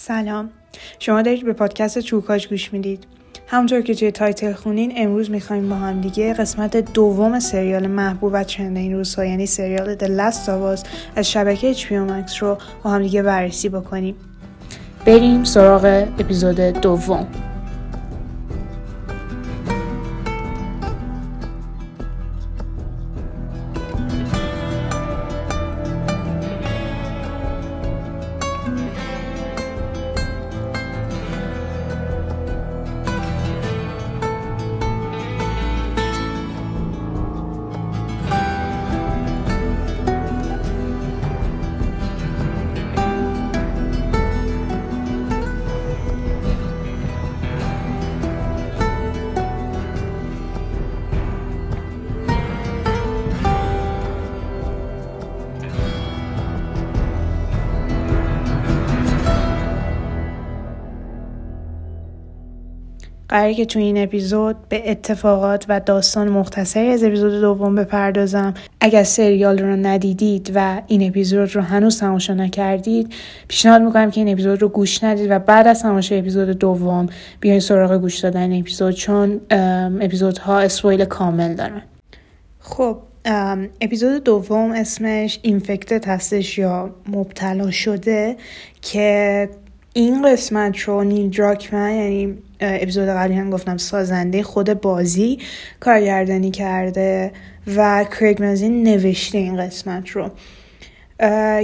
سلام. شما دارید به پادکست چوکاش گوش می‌دید. همونطور که توی تایتل خونین امروز می‌خوایم با هم دیگه قسمت دوم سریال محبوب و چند این روزها یعنی سریال The Last of Us از شبکه HBO Max رو با هم دیگه بررسی بکنیم. بریم سراغ اپیزود دوم. که تو این اپیزود به اتفاقات و داستان مختصری از اپیزود دوم بپردازم. اگر سریال رو ندیدید و این اپیزود رو هنوز تماشا نکردید پیشنهاد می‌کنم که این اپیزود رو گوش ندید و بعد از تماشای اپیزود دوم بیاین سراغ گوش دادن اپیزود چون اپیزودها اسپویل کامل دارن. خب اپیزود دوم اسمش اینفکتد هستش یا مبتلا شده که این قسمت رو نیل دراکمن یعنی اپیزود قبلی هم گفتم سازنده خود بازی کارگردانی کرده و کریگ مزین نوشته این قسمت رو.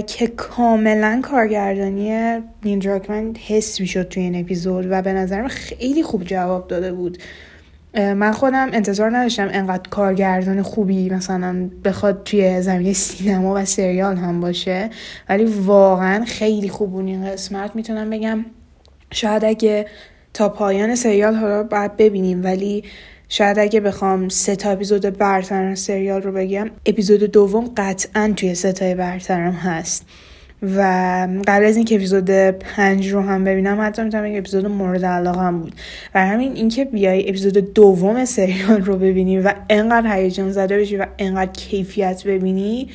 که کاملا کارگردانی نیل دراکمن حس می‌شد توی این اپیزود و به نظرم خیلی خوب جواب داده بود. من خودم انتظار نداشتم انقدر کارگردان خوبی مثلا بخواد توی زمینه سینما و سریال هم باشه. ولی واقعا خیلی خوب بود این قسمت. می‌تونم بگم شاید اگه تا پایان سریال حالا باید ببینیم ولی شاید اگه بخوام سه تا اپیزود برترم سریال رو بگم اپیزود دوم قطعا توی ستای برترم هست. و قبل از اینکه اپیزود پنج رو هم ببینم حتی می‌تونم یک اپیزود مورد علاقه هم بود. و همین اینکه بیای اپیزود دوم سریال رو ببینی و انقدر هیجان زده بشی و انقدر کیفیت ببینی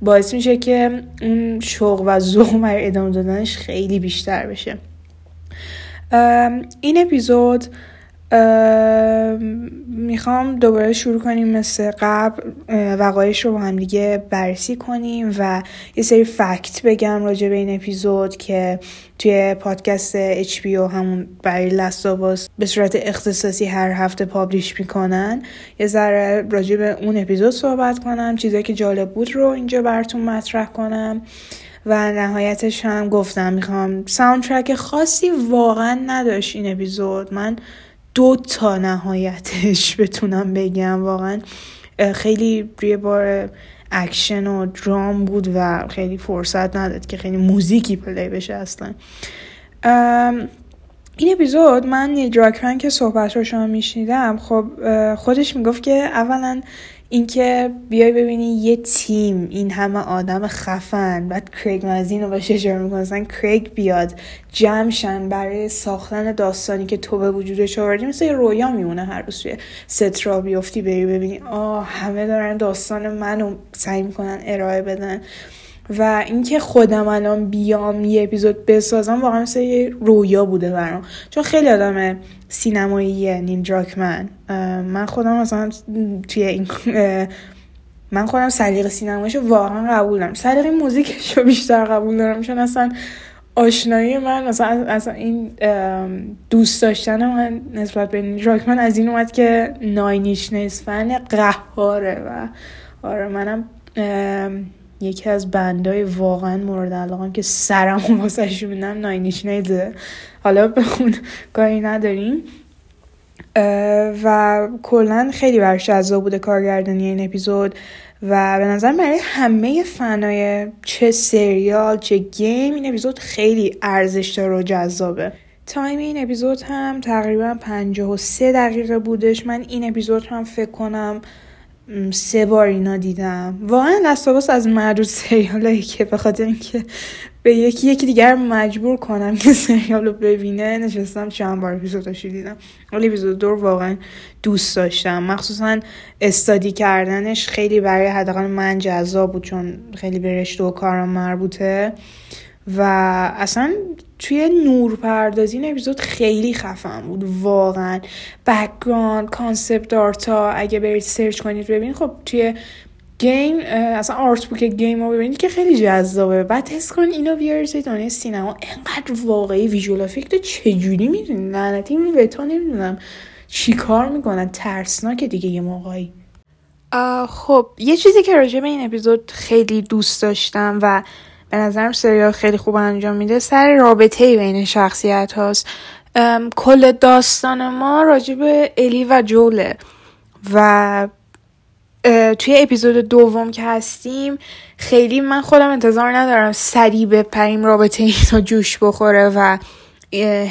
باعث میشه که اون شوق و ذوق برای ادامه دادنش خیلی بیشتر بشه. این اپیزود می‌خوام دوباره شروع کنیم مثل قبل وقایش رو با هم دیگه بررسی کنیم و یه سری فکت بگم راجع به این اپیزود که توی پادکست HBO همون برای لستاواس به صورت اختصاصی هر هفته پابلیش می‌کنن. یه ذره راجع به اون اپیزود صحبت کنم چیزایی که جالب بود رو اینجا براتون مطرح کنم. و نهایتش هم گفتم می‌خوام soundtrack خاصی واقعا نداشت این اپیزود. من دو تا نهایتش بتونم بگم. واقعا خیلی روی بار اکشن و درام بود و خیلی فرصت نداد که خیلی موزیکی play بشه اصلا. این اپیزود من نیل دراکمن که صحبت رو شما میشنیدم. خب خودش می‌گفت که اولا اینکه بیای ببینی یه تیم این همه آدم خفن بعد کریگ مزین رو باشه اشاره می‌کنن کریگ بیاد جمعشن برای ساختن داستانی که تو به وجودش آوردی. مثل یه رویا میمونه هر روز توی سترا بیفتی بری ببینی. آه همه دارن داستان منو سعی می‌کنن ارائه بدن. و اینکه خودم الان بیام یه اپیزود بسازم واقعا مثل یه رویا بوده برام. چون خیلی آدم سینمایی نین دراکمن من خودم مثلا توی این من خودم سلیقه سینمایشو واقعا قبول دارم. سلیقه موزیکش رو بیشتر قبول دارم. چون اصلا آشنایی من مثلا از این دوست داشتن من نسبت به نین دراکمن از این اومد که ناینیش نیست قهاره و آره منم یکی از بندای واقعا مورد علاقه که سرم واسه میدم ناینیش نیده حالا بخون کاری نداریم. و کلا خیلی برش جذاب بوده کارگردانی این اپیزود. و به نظر برای همه فنای چه سریال چه game این اپیزود خیلی ارزش داره و جذابه. تایم این اپیزود هم تقریبا 53 دقیقه بودش. من این اپیزود هم فکر کنم سه بار اینا دیدم. واقعا Last of Us از معدود سریالایی که به اینکه به یکی یکی دیگر مجبور کنم که سریال رو ببینه نشستم چند بار اپیزوداشو دیدم. ولی اپیزود دو رو واقعا دوست داشتم. مخصوصا study کردنش خیلی برای حداقل من جذاب بود چون خیلی به رشته و کارم مربوطه. و اصلا توی نور پردازی این اپیزود خیلی خفن بود واقعا. background concept art ا اگه برید سرچ کنید ببینید. خب توی گیم اصلا آرت بوک گیم رو ببینید که خیلی جذابه. بعد حس کن اینو بیارید دنیای سینما. انقدر واقعی ویژوال افکت چجوری می‌دونید؟ لعنتی این وتا نمی‌دونم. چی کار می‌کنن؟ ترسناک دیگه یه موقعی. خب یه چیزی که راجع به این اپیزود خیلی دوست داشتم و به نظرم سریال خیلی خوب انجام میده. سر رابطه بین شخصیت هاست. کل داستان ما راجع به الی و جوله. و توی اپیزود دوم که هستیم خیلی من خودم انتظار ندارم سریع بپریم رابطه اینا جوش بخوره و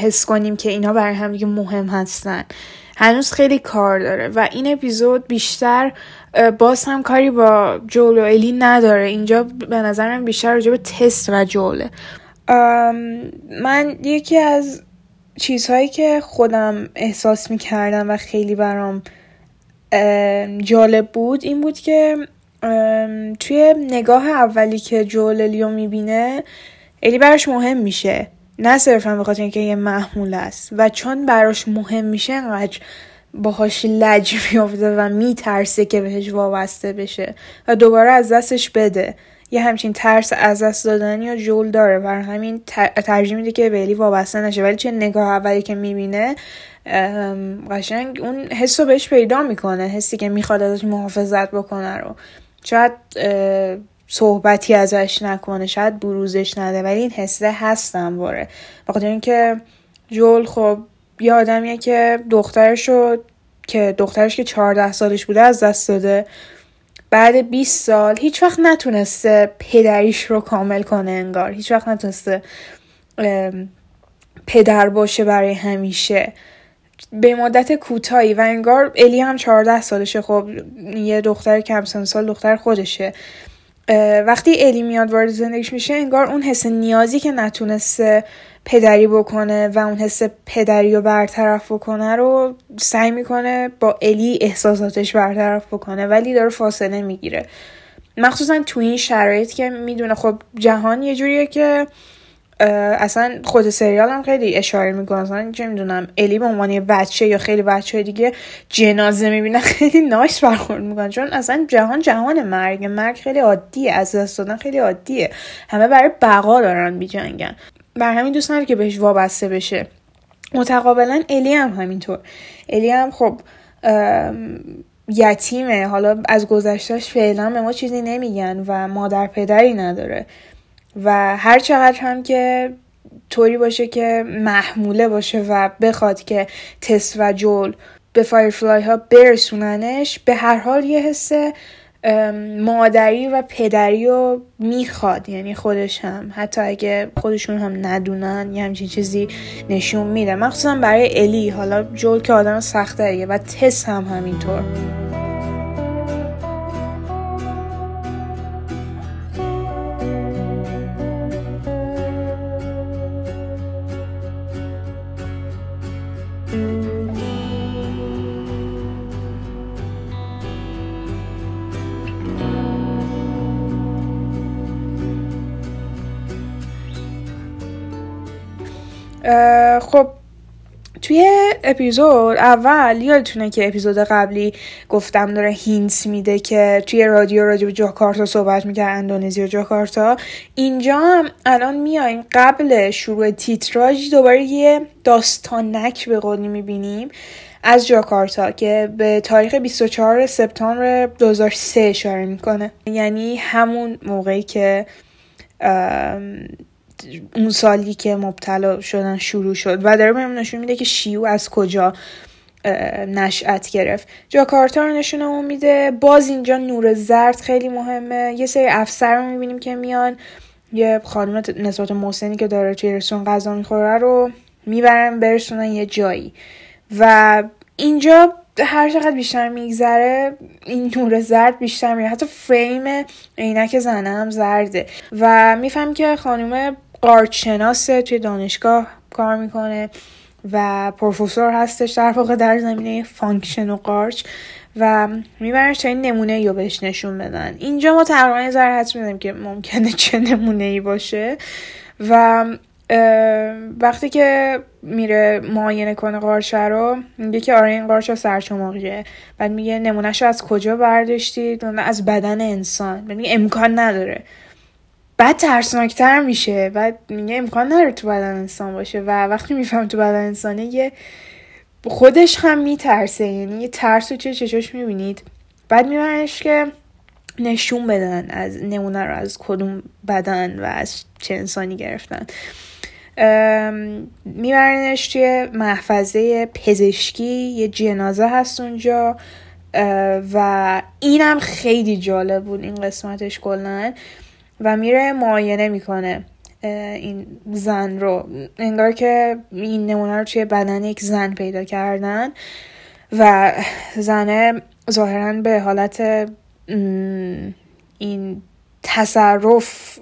حس کنیم که اینا برای هم مهم هستن. هنوز خیلی کار داره. و این اپیزود بیشتر باز هم کاری با جول و الی نداره. اینجا به نظرم بیشتر راجع به تست و جوله. من یکی از چیزهایی که خودم احساس می‌کردم و خیلی برام جالب بود این بود که توی نگاه اولی که جول الیو می‌بینه الی براش مهم میشه. نه صرفا به خاطر اینکه یه محمول است و چون براش مهم میشه انقدر باهاش لج میافته و میترسه که بهش وابسته بشه و دوباره از دستش بده. یه همچین ترس از دست دادنی یا جول داره بر همین ترجیح میده که به وابسته نشه. ولی چه نگاه اولی که می‌بینه قشنگ اون حس رو بهش پیدا می‌کنه حسی که می‌خواد ازش محافظت بکنه رو. شاید صحبتی ازش نکنه شاید بروزش نده ولی این حسه هست همواره بخاطر اینکه جول خب یه آدمیه که دخترش که دخترش که 14 سالش بوده از دست داده. بعد 20 سال هیچ وقت نتونسته پدریش رو کامل کنه انگار. هیچ وقت نتونسته پدر باشه برای همیشه. به مدت کوتاهی و انگار الی هم 14 سالشه. خب یه دختر کم سال دختر خودشه. وقتی الی میاد وارد زندگیش میشه انگار اون حس نیازی که نتونسته پدری بکنه و اون حس پدری رو برطرف بکنه رو سعی می‌کنه با الی احساساتش برطرف بکنه ولی داره فاصله می‌گیره. مخصوصا تو این شرایط که می‌دونه خب جهان یه جوریه که اصلا خود سریال هم خیلی اشاره می‌کنه. اصلا چه می‌دونم الی به عنوان بچه یا خیلی بچه دیگه جنازه می‌بینن خیلی نایس برخورد می‌کنن چون اصلا جهان جهان مرگ مرگ خیلی عادیه از دست دادن خیلی عادیه. همه برای بقا دارن بیجنگن. بر همین دوست نداره که بهش وابسته بشه. متقابلا الی هم همینطور. الی هم خب یتیمه. حالا از گذشتهش فعلا به ما چیزی نمیگن و مادر پدری نداره. و هر چقدر هم که طوری باشه که محموله باشه و بخواد که تس و جول به فایرفلای ها برسوننش به هر حال یه حسه مادری و پدری رو می‌خواد یعنی خودش هم. حتی اگه خودشون هم ندونن یه همچین چیزی نشون میده. مخصوصا برای الی حالا جول که آدم سخته و تس هم همینطور. اپیزود اول یادتونه که اپیزود قبلی گفتم داره هینس میده که توی رادیو به جاکارتا صحبت می‌کرد اندونزی و جاکارتا. اینجا هم الان میایم قبل شروع تیتراژ دوباره یه داستانک به قولی می‌بینیم از جاکارتا که به تاریخ 24 سپتامبر 2003 اشاره می‌کنه. یعنی همون موقعی که اون سالی که مبتلا شدن شروع شد و داره بهمون نشون میده که شیو از کجا نشأت گرفت. جاکارتا رو نشونمون میده. باز اینجا نور زرد خیلی مهمه. یه سری افسر رو می‌بینیم که میان. یه خانم نسبت محسنی که داره توی رسون غذا می‌خوره رو می‌برن برسونن یه جایی. و اینجا هر چقدر بیشتر میگذره این نور زرد بیشتر میره. حتی فریم عینک زنه هم زرده. و میفهمیم که خانم قارچناسه توی دانشگاه کار می‌کنه و پروفسور هستش در واقع در زمینه fungus و قارچ و میبرنش تا این نمونه رو بهش نشون بدن. اینجا ما تقریبا ذره میدیم که ممکنه چه نمونه ای باشه و وقتی که میره معاینه کنه قارچه رو میگه که آره این قارچ سرچماقیه بعد میگه نمونهش از کجا برداشتید؟ از بدن انسان. میگه امکان نداره. بعد ترسناکتر میشه. بعد میگه امکان نداره تو بدن انسان باشه. و وقتی میفهم تو بدن انسانه یه خودش هم میترسه. یعنی یه ترس و چه چشاش می‌بینید. بعد میبرنش که نشون بدن از نمونه رو از کدوم بدن و از چه انسانی گرفتن. میبرنش توی محفظه پزشکی. یه جنازه هست اونجا. و اینم خیلی جالب بود. این قسمتش کلا. و میره معاینه می‌کنه این زن رو. انگار که این نمونه رو توی بدن یک زن پیدا کردن و زنه ظاهرا به حالت این تصرف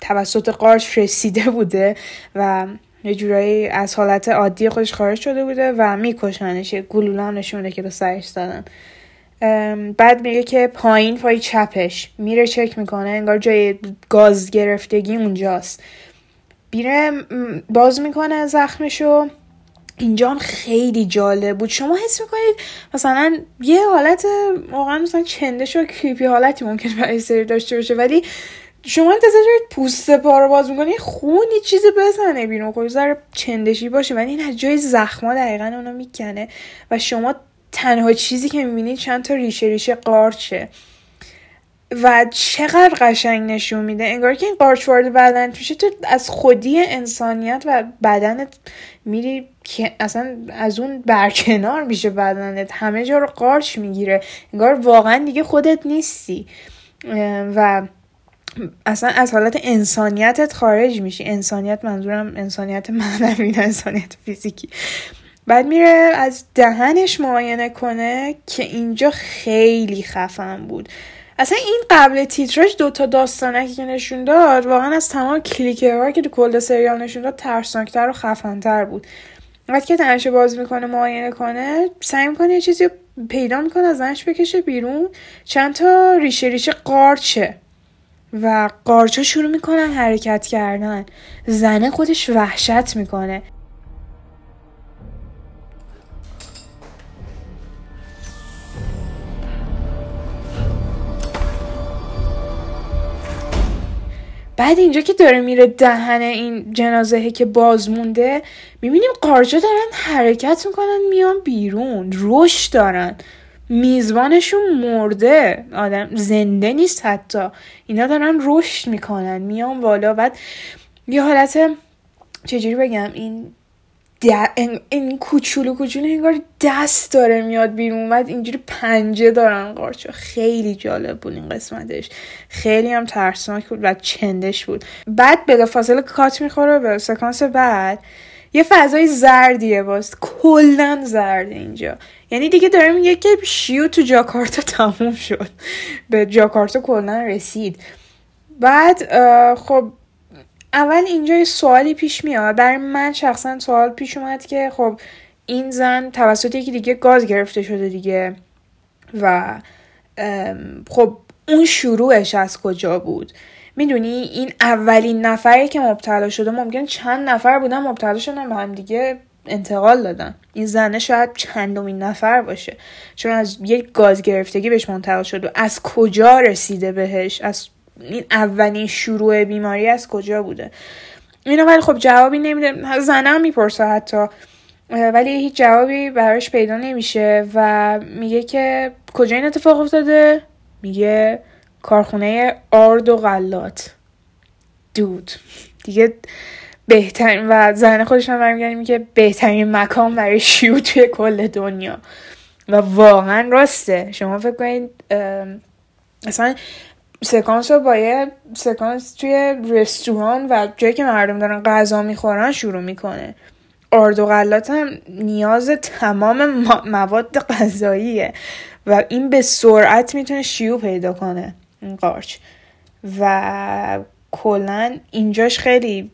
توسط قارچ رسیده بوده و یه جورایی از حالت عادی خودش خارج شده بوده و میکشنش یه گلوله هم که به سرش زدن. بعد میگه که پایین پای چپش. میره چک می‌کنه انگار جای گاز گرفتگی اونجاست. بیره باز می‌کنه زخمشو. اینجا خیلی جالب بود. شما حس می‌کنید مثلا یه حالت واقعا مثلا چندش و کریپی حالتی ممکن برای سری داشته باشه ولی شما انتظار دارید پوست پا باز می‌کنی خون یه چیزی بزنه بیرون خب ذره چندشی باشه ولی این از جای زخما دقیقا اونو می‌کنه. و شما تنها چیزی که می‌بینید چند تا ریشه ریشه قارچه. و چقدر قشنگ نشون میده. انگار که این قارچ وارد بدن میشه تو از خودی انسانیت و بدنت میری که اصلا از اون برکنار میشه بدنت. همه جا رو قارچ می‌گیره. انگار واقعا دیگه خودت نیستی. و اصلا از حالت انسانیتت خارج میشی. انسانیت منظورم انسانیت معنوی نه انسانیت فیزیکی. بعد میره از دهنش معاینه کنه که اینجا خیلی خفن بود. اصلا این قبل تیتراژ دوتا داستانکی که نشون داد واقعا از تمام کلیکرها که تو کل سریال نشون داد ترسناکتر و خفنتر بود. وقتی که تنشو باز می‌کنه معاینه کنه سعی می‌کنه یه چیزی پیدا می‌کنه از زنش بکشه بیرون. چند تا ریشه ریشه قارچه و قارچا شروع می‌کنن حرکت کردن. زنه خودش وحشت می‌کنه. بعد اینجا که داره میره دهن این جنازه که باز مونده می‌بینیم قارچا دارن حرکت می‌کنن میان بیرون روش دارن. میزبانشون مرده آدم زنده نیست حتی. اینا دارن رشد می‌کنن میان بالا. بعد یه حالت چجوری بگم این این کوچولو کوچولو انگار دست داره میاد بیرون. بعد اینجوری پنجه دارن قارچا خیلی جالب بود این قسمتش. خیلی هم ترسناک بود و چندش بود. بعد بلافاصله کات می‌خوره به سکانس بعد. یه فضای زردیه باز. کلا زرد اینجا. یعنی دیگه داره میگه که شیو تو جاکارتا تموم شد. به جاکارتا کلا رسید. بعد خب اول اینجا یه سوالی پیش میاد. برای من شخصا سوال پیش اومد که خب این زن توسط یکی دیگه گاز گرفته شده دیگه و خب اون شروعش از کجا بود؟ می‌دونی؟ این اولین نفری که مبتلا شده ممکن چند نفر بودن مبتلا شدن به هم دیگه انتقال دادن. این زنه شاید چندمین نفر باشه. چون از یک گاز گرفتگی بهش منتقل شد از کجا رسیده بهش؟ از این اولین شروع بیماری از کجا بوده؟ اینو ولی خب جوابی نمیده. زنه هم می‌پرسه حتی. ولی هیچ جوابی براش پیدا نمیشه و میگه که کجا این اتفاق افتاده؟ میگه کارخونه آرد و غلات. دود. دیگه بهترین و زن خودش هم برمیگردیم که بهترین مکان برای شیو توی کل دنیا. و واقعا راسته. شما فکر کنید اصلا سکانس رو با یه سکانس توی رستوران و جایی که مردم دارن غذا می‌خورن شروع می‌کنه. آرد و غلات هم نیاز تمام مواد غذاییه و این به سرعت می‌تونه شیو پیدا کنه این قارچ. و کلا اینجاش خیلی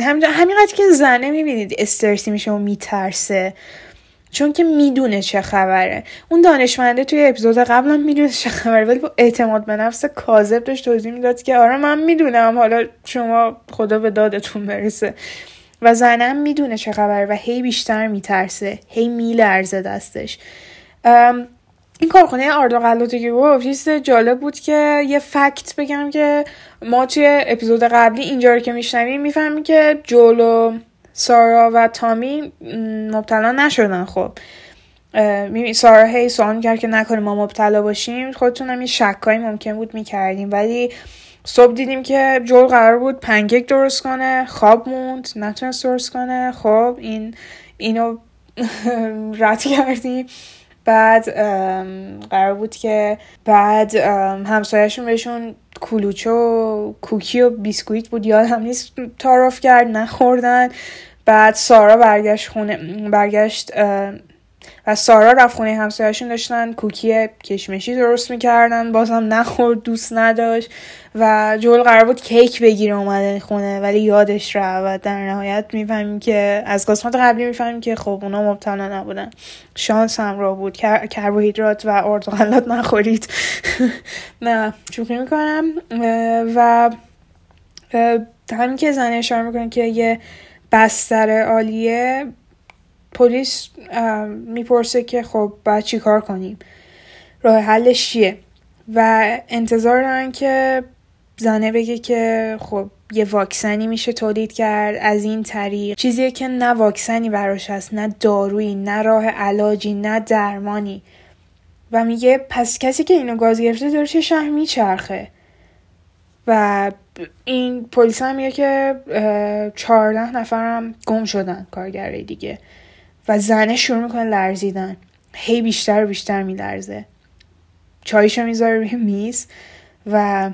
همینقدر که زنه می‌بینید استرسی میشه و میترسه. چون که می‌دونه چه خبره. اون دانشمنده توی اپیزود قبلا می‌دونه چه خبره ولی با اعتماد به نفس کاذب داشت توضیح می‌داد که آره من می‌دونم حالا شما خدا به دادتون برسه. و زنم می‌دونه چه خبره و هی بیشتر میترسه هی میلرزه دستش. این کارخونه آرد که گفت چیز جالب بود که یه فکت بگم که ما توی اپیزود قبلی اینجا رو که میشنویم می‌فهمیم که جولو سارا و تامی مبتلا نشدن خب. سارا هی سوال کرد که نکنه ما مبتلا باشیم. خودتون هم این شکایی ممکن بود می‌کردیم. ولی صبح دیدیم که جول قرار بود پنکیک درست کنه خواب موند نتونست درست کنه. خب این اینو رد کردیم. بعد قرار بود که بعد همسایهشون بهشون کلوچه و کوکی و بیسکویت بود. یادم نیست تاراف کرد نخوردن. بعد سارا برگشت خونه برگشت و سارا رفت خونه همسایهشون داشتن کوکی کشمشی درست می‌کردن بازم نخورد دوست نداشت و جول قرار بود کیک بگیره اومده خونه ولی یادش رفت و در نهایت می‌فهمیم که از قسمت قبلی می‌فهمیم که خب اونا مبتلا نبودن. شانس هم را بود. کربوهیدرات و اردوغلات نخورید. نه شوخی می‌کنم. و همین که زنه اشاره می‌کنه که یه بستر عالیه. پلیس می‌پرسه که خب باید چی کار کنیم؟ راه حلش چیه؟ و انتظار دارن که زنه بگه که خب یه واکسنی میشه تولید کرد از این طریق. چیزیه که نه واکسنی براش هست نه دارویی نه راه علاجی نه درمانی. و میگه پس کسی که اینو گاز گرفته داره چه شهر میچرخه؟ و این پلیس هم میگه که چهارده نفرم گم شدن کارگره دیگه. و زنه شروع می‌کنه لرزیدن. هی بیشتر و بیشتر میلرزه. چایشو می‌ذاره روی میز و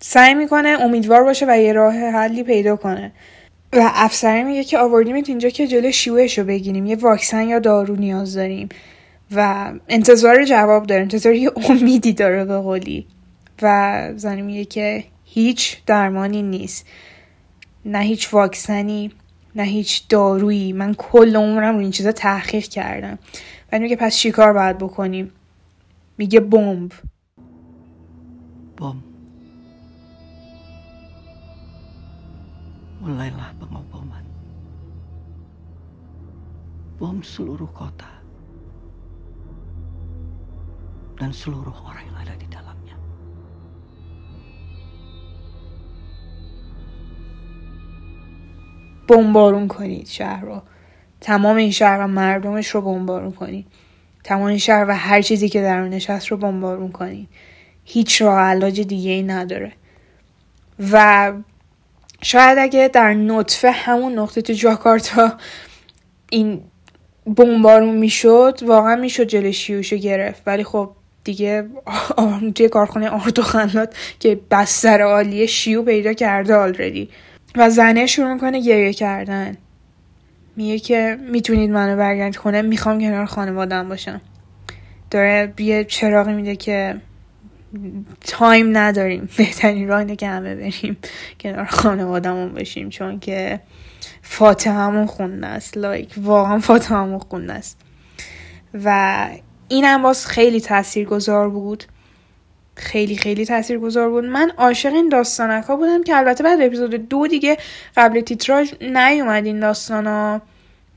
سعی می‌کنه امیدوار باشه و یه راه حلی پیدا کنه. و افسره میگه که آوردیمت اینجا که جلو شیوهش رو بگیریم. یه واکسن یا دارو نیاز داریم. و انتظار جواب داره. انتظار یه امیدی داره به قولی. و زنی میگه که هیچ درمانی نیست. نه هیچ واکسنی. نه هیچ دارویی. من کل عمرم رو این چیزا تحقیق کردم. و میگه پس چیکار باید بکنیم؟ میگه بمب. bom mulailah pengeboman bom seluruh kota dan seluruh orang yang ada di بمبارون کنید شهر رو. تمام این شهر و مردمش رو بمبارون کنید. تمام این شهر و هر چیزی که درونش هست رو بمبارون کنید. هیچ راه علاج دیگه ای نداره. و شاید اگه در نطفه همون نقطه تو جاکارتا این بمبارون می‌شد واقعا می‌شد جلوی شیوشو گرفت. ولی خب دیگه توی کارخونه آردوخنات که بستر عالیه شیو پیدا کرده آلردی و زنه شروع می‌کنه گریه کردن. میگه که می‌تونید منو برگردید خونه می‌خوام کنار خانوادم باشم. داره یه چراغی میده که تایم نداریم. بهترین راه اینه که همه بریم کنار خانوادمون باشیم چون که فاتحمون خونده است. like واقعا فاتحمون خونده است. و این هم باز خیلی تأثیر گذار بود. خیلی خیلی تأثیر گذار بود. من عاشق این داستانک ها بودم که البته بعد اپیزود دو دیگه قبل تیتراژ نیومد این داستان ها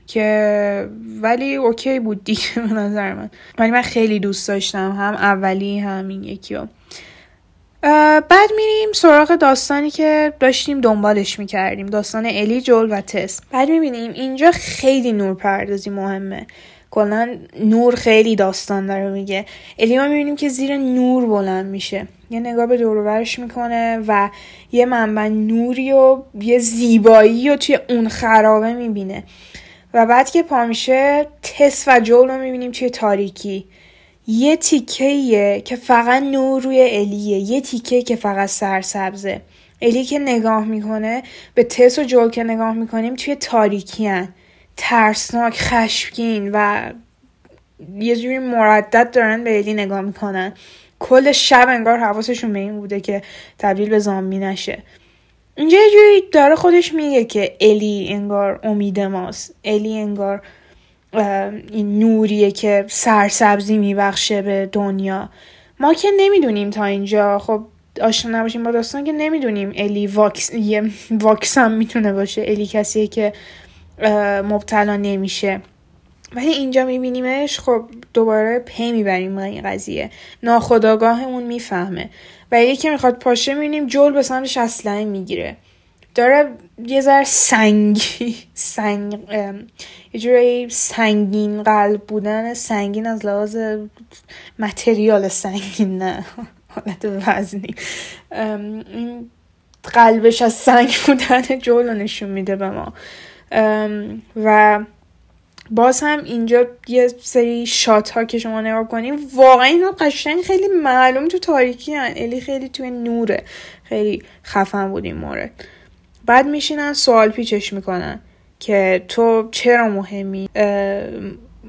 که ولی okay بود دیگه به نظر من. ولی من خیلی دوست داشتم هم اولی هم این یکی ها. بعد میریم سراغ داستانی که داشتیم دنبالش می‌کردیم. داستان الی جول و تس. بعد می‌بینیم اینجا خیلی نور پردازی مهمه. کلا نور خیلی داستان داره میگه. الی ما می‌بینیم که زیر نور بلند میشه. یه نگاه به دورورش می‌کنه و یه منبع نوری و یه زیبایی و توی اون خرابه می‌بینه. و بعد که پا میشه تس و جول رو می‌بینیم توی تاریکی. یه تیکه که فقط نور روی الیه. یه تیکه که فقط سرسبزه. الی که نگاه می‌کنه به تس و جول که نگاه می‌کنیم توی تاریکی هن. ترسناک خشمگین و یه جوری مردد دارن به الی نگاه می‌کنن. کل شب انگار حواسشون به این بوده که تبدیل به زامبی نشه. اینجا یه جوری داره خودش میگه که الی انگار امید ماست. الی انگار این نوریه که سرسبزی میبخشه به دنیا. ما که نمی‌دونیم تا اینجا. خب آشنا نباشیم با داستان که نمی‌دونیم الی واکس یه واکس می‌تونه باشه. الی کسیه که مبتلا نمیشه. ولی اینجا میبینیمش خب دوباره پی می‌بریم با این قضیه. ناخداگاهمون می‌فهمه. و یکی می‌خواد پاشه می‌بینیم جول به سمتش اسلحه می‌گیره. داره یه ذره سنگی سنگ یه جوری سنگین قلب بودن. سنگین از لحاظ متریال سنگین نه. حالت وزنی. قلبش از سنگ بودن جولو نشون میده به ما. و باز هم اینجا یه سری شات ها که شما نگاه کنیم واقعا اینا قشنگ خیلی معلوم تو تاریکی هن. الی خیلی توی نوره خیلی خفن بود این مورد. بعد میشینن سوال پیچش می‌کنن که تو چرا مهمی؟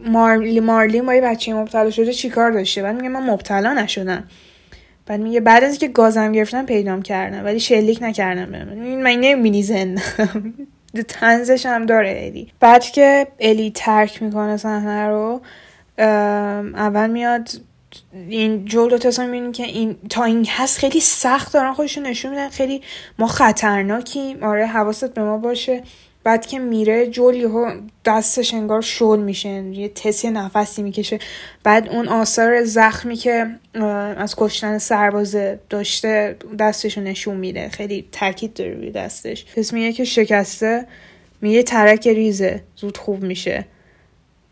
مارلی مارلی با یه بچه مبتلا شده چیکار داشته؟ بعد میگه من مبتلا نشدم. بعد میگه بعد از که گازم گرفتم پیدام کردم ولی شلیک نکردم من نمی‌بینی زندم تنزش هم داره الی بعد که الی ترک می‌کنه صحنه رو اول میاد این جول دو تصمیم می‌بینیم که این تا این هست خیلی سخت دارن خودشون نشون میدن خیلی ما خطرناکیم. آره حواست به ما باشه. بعد که میره جول یهو دستش انگار شل میشه یه تسی نفسی می‌کشه. بعد اون آثار زخمی که از کشتن سربازه داشته دستشو نشون میده. خیلی تاکید داره روی دستش. پس میگه که شکسته میگه ترک ریزه زود خوب میشه.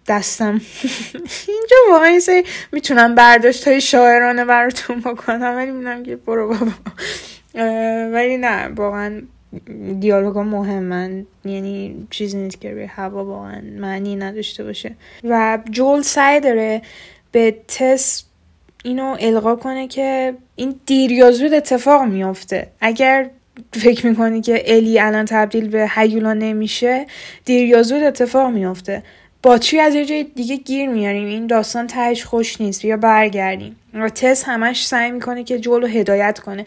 دستم اینجا واقعا این می‌تونم برداشت های شاعرانه براتون بکنم ولی می‌دونم که برو بابا. ولی نه واقعا دیالوگا مهمن یعنی چیزی نیست که روی هوا واقعا معنی نداشته باشه. و جول سعی داره به تس اینو القا کنه که این دیر یا زود اتفاق میافته. اگر فکر می‌کنی که الی الان تبدیل به هیولا نمیشه دیر یا زود اتفاق میافته. باتری از یه جای دیگه گیر میاریم؟ این داستان تهش خوش نیست. بیا برگردیم. و تس همش سعی می‌کنه که جول رو هدایت کنه.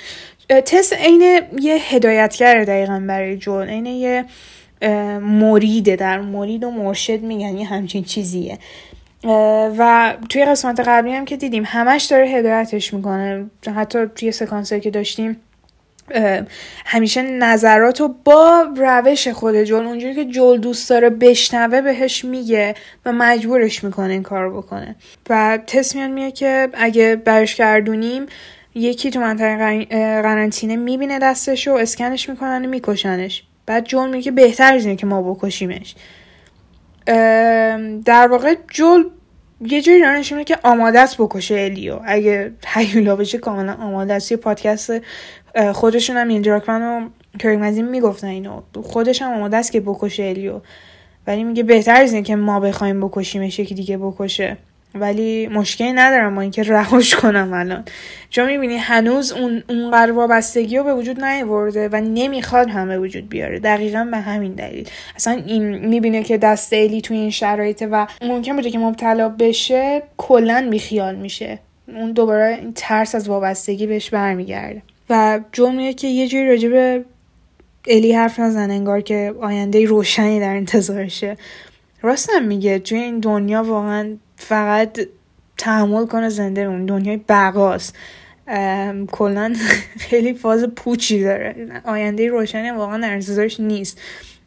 تس عین یه هدایتگر دقیقا برای جول عین یه مریده در مرید و مرشد میگن یه همچین چیزیه. و توی قسمت قبلی هم که دیدیم همش داره هدایتش می‌کنه. حتی توی سکانسه که داشتیم همیشه نظرات رو با روش خود جول اونجوری که جول دوست داره بشنوه بهش میگه و مجبورش می‌کنه این کار بکنه. و تست میاد میگه که اگه برش گردونیم یکی تو منطقه قرنطینه می‌بینه دستش رو اسکنش می‌کنن و میکشنش. بعد جول میگه بهتر از اینه که ما بکشیمش. در واقع جول یه جوری داره که آماده است بکشه الیو. اگه هیولا بشه کاملا آماده است. یه پادکست خودشون هم این دراکمن و کریگ مزین می‌گفتن اینو. خودش هم آماده است که بکشه الیو. ولی میگه بهتر از اینه که ما بخوایم بکشیمش یکی دیگه بکشه. ولی مشکلی ندارم با اینکه رهاش کنم الان. چون می‌بینی هنوز اون اونقدر وابستگی رو به وجود نیورده و نمی‌خواد هم به وجود بیاره. دقیقا به همین دلیل. اصلا این می‌بینه که دست الی توی این شرایطه و ممکن بوده که مبتلا بشه کلا بیخیال میشه. اون دوباره این ترس از وابستگی بهش برمیگرده. و جو میگه که یه جوری راجب الی حرف نزن انگار که آینده روشنی در انتظارشه. راستم میگه توی این دنیا واقعا فقط تحمل کنه زنده اون دنیای بقاست. کلا خیلی فاز پوچی داره. آینده روشنی واقعا انتظارش نیست.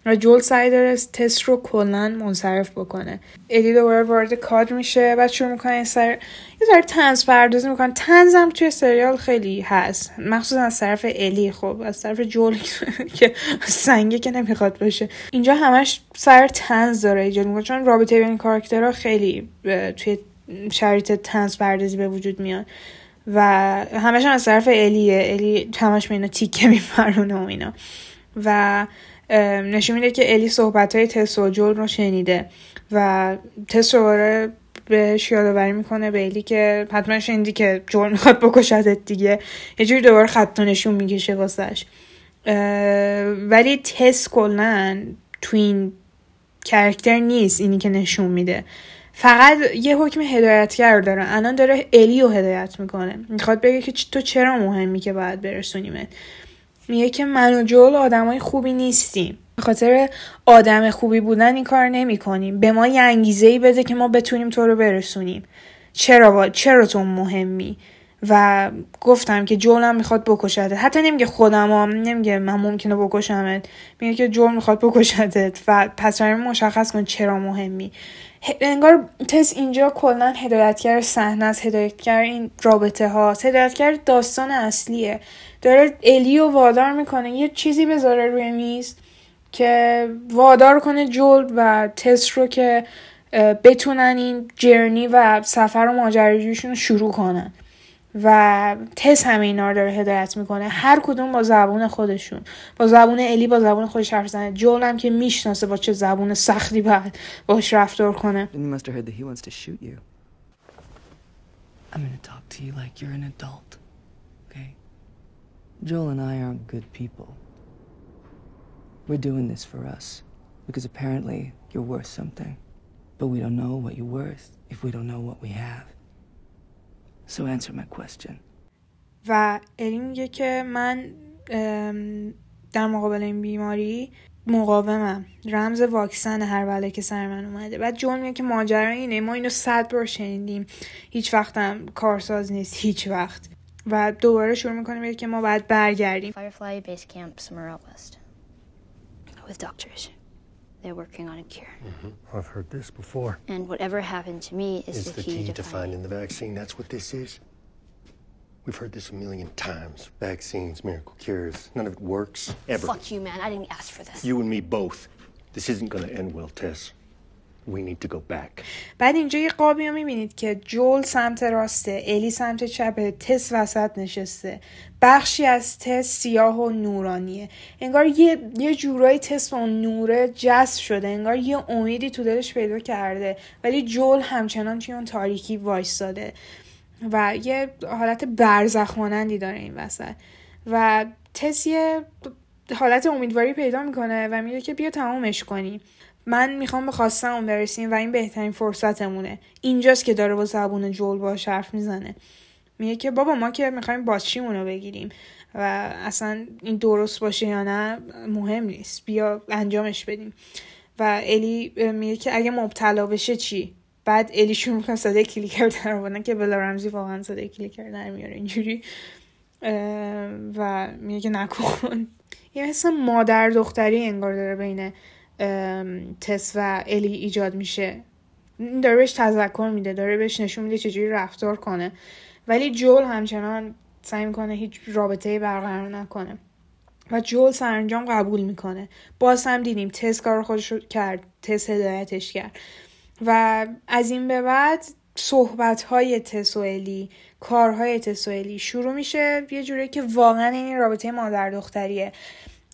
و جول سعی داره تست رو کلا منصرف بکنه. ادی دوباره وارد کادر میشه و شروع می‌کنه سر یه ذره تنز پردازی می‌کنه. تنز هم توی سریال خیلی هست. مخصوصا از طرف الی. خب از طرف جول که سنگه که نمی‌خواد باشه. اینجا همش سر تنز داره ایجاد می‌کنه. چون رابطه بین کاراکترها خیلی توی شرایط تنز پردازی به وجود میاد. و همش هم از طرف الیه. الی همش به اینا تیکه میپرونه و اینا. و نشون میده که الی صحبت های تس و جول رو شنیده و تس رو بهش یادآوری می‌کنه به الی که حتما شنیدی که جول می‌خواد بکشتت دیگه. یه جوری دوباره خط نشون می‌کشه واسش. ولی تس کلا تو این کرکتر نیست اینی که نشون میده. فقط یه حکم هدایتگر داره. الان داره الی رو هدایت می‌کنه. می‌خواد بگه که تو چرا مهمی که باید برسونیمت؟ میگه که من و جول آدمای خوبی نیستیم. به خاطر آدم خوبی بودن این کار نمی کنیم به ما یه انگیزه ای بده که ما بتونیم تو رو برسونیم. چرا با... چرا تو مهمی؟ و گفتم که جولم می‌خواد بکشدت. حتی نمیگه خودم نمیگه من ممکنه بکشمت. میگه که جول می‌خواد بکشدت و پس مشخص کن چرا مهمی. انگار تس اینجا کلا هدایتگر صحنه است. هدایتگر این رابطه ها هدایتگر داستان اصلیه. داره الیو وادار می‌کنه. یه چیزی بذاره روی میز که وادار کنه جول و تس رو که بتونن این جرنی و سفر و ماجراجویشون رو شروع کنن. و تس همه اینا رو داره هدایت می‌کنه. هر کدوم با زبون خودشون. با زبون الی با زبون خودش حرف زنه جول هم که می‌شناسه با چه زبون سختی باید باش رفتار کنه. I'm gonna talk to you like you're an adult, okay? Joel and I aren't good people. We're doing this for us because apparently you're worth something. But we don't know what you're worth if we don't know what we have. So answer my question. و الی میگه که من در مقابل این بیماری مقاومم رمز واکسن هر بله که سر من اومده بعد جون میگه که ماجرا اینه ما اینو صد بار شنیدیم هیچ وقتم کارساز نیست هیچ وقت و دوباره شروع میکنیم که ما باید برگردیم Firefly base camp somewhere out west with doctors They're working on a cure. Mm-hmm. I've heard this before. And whatever happened to me is, is the, key, key to, finding the vaccine. That's what this is. We've heard this a million times. Vaccines, miracle cures. None of it works ever. Fuck you, man. I didn't ask for this. You and me both. This isn't going to end well, Tess. We need to go back. بعد اینجا یه قابی رو می‌بینید که جول سمت راسته الی سمت چپه تس وسط نشسته. بخشی از تس سیاه و نورانیه. انگار یه, یه جورایی تس با نوره جذب شده. انگار یه امیدی تو دلش پیدا کرده. ولی جول همچنان توی اون تاریکی وایستاده. و یه حالت برزخ مانندی داره این وسط. و تس یه حالت امیدواری پیدا می‌کنه و میگه که بیا تمامش کنیم من می‌خوام به خواستم برسیم و این بهترین فرصتمونه. اینجاست که داره با زبون جول باش حرف می‌زنه. میگه که بابا ما که می‌خوایم باتشیمون رو بگیریم و اصلا این درست باشه یا نه مهم نیست. بیا انجامش بدیم. و الی میگه که اگه مبتلا بشه چی؟ بعد الی شروع می‌کنه صدای کلیکر در که بلا رمزی واقعا صدای کلیکر در میاره اینجوری. و میگه که نکن. یه مثل مادر دختری انگار داره بین تس و الی ایجاد میشه. داره بهش تذکر میده داره بهش نشون میده چجوری رفتار کنه. ولی جول همچنان سعی می‌کنه هیچ رابطه برقرار نکنه. و جول سرانجام قبول می‌کنه. باز هم دیدیم تس کار خودش کرد تس هدایتش کرد. و از این به بعد صحبت های تسوئلی کارهای تسوئلی شروع میشه. یه جوری که واقعا این رابطه مادر دختریه.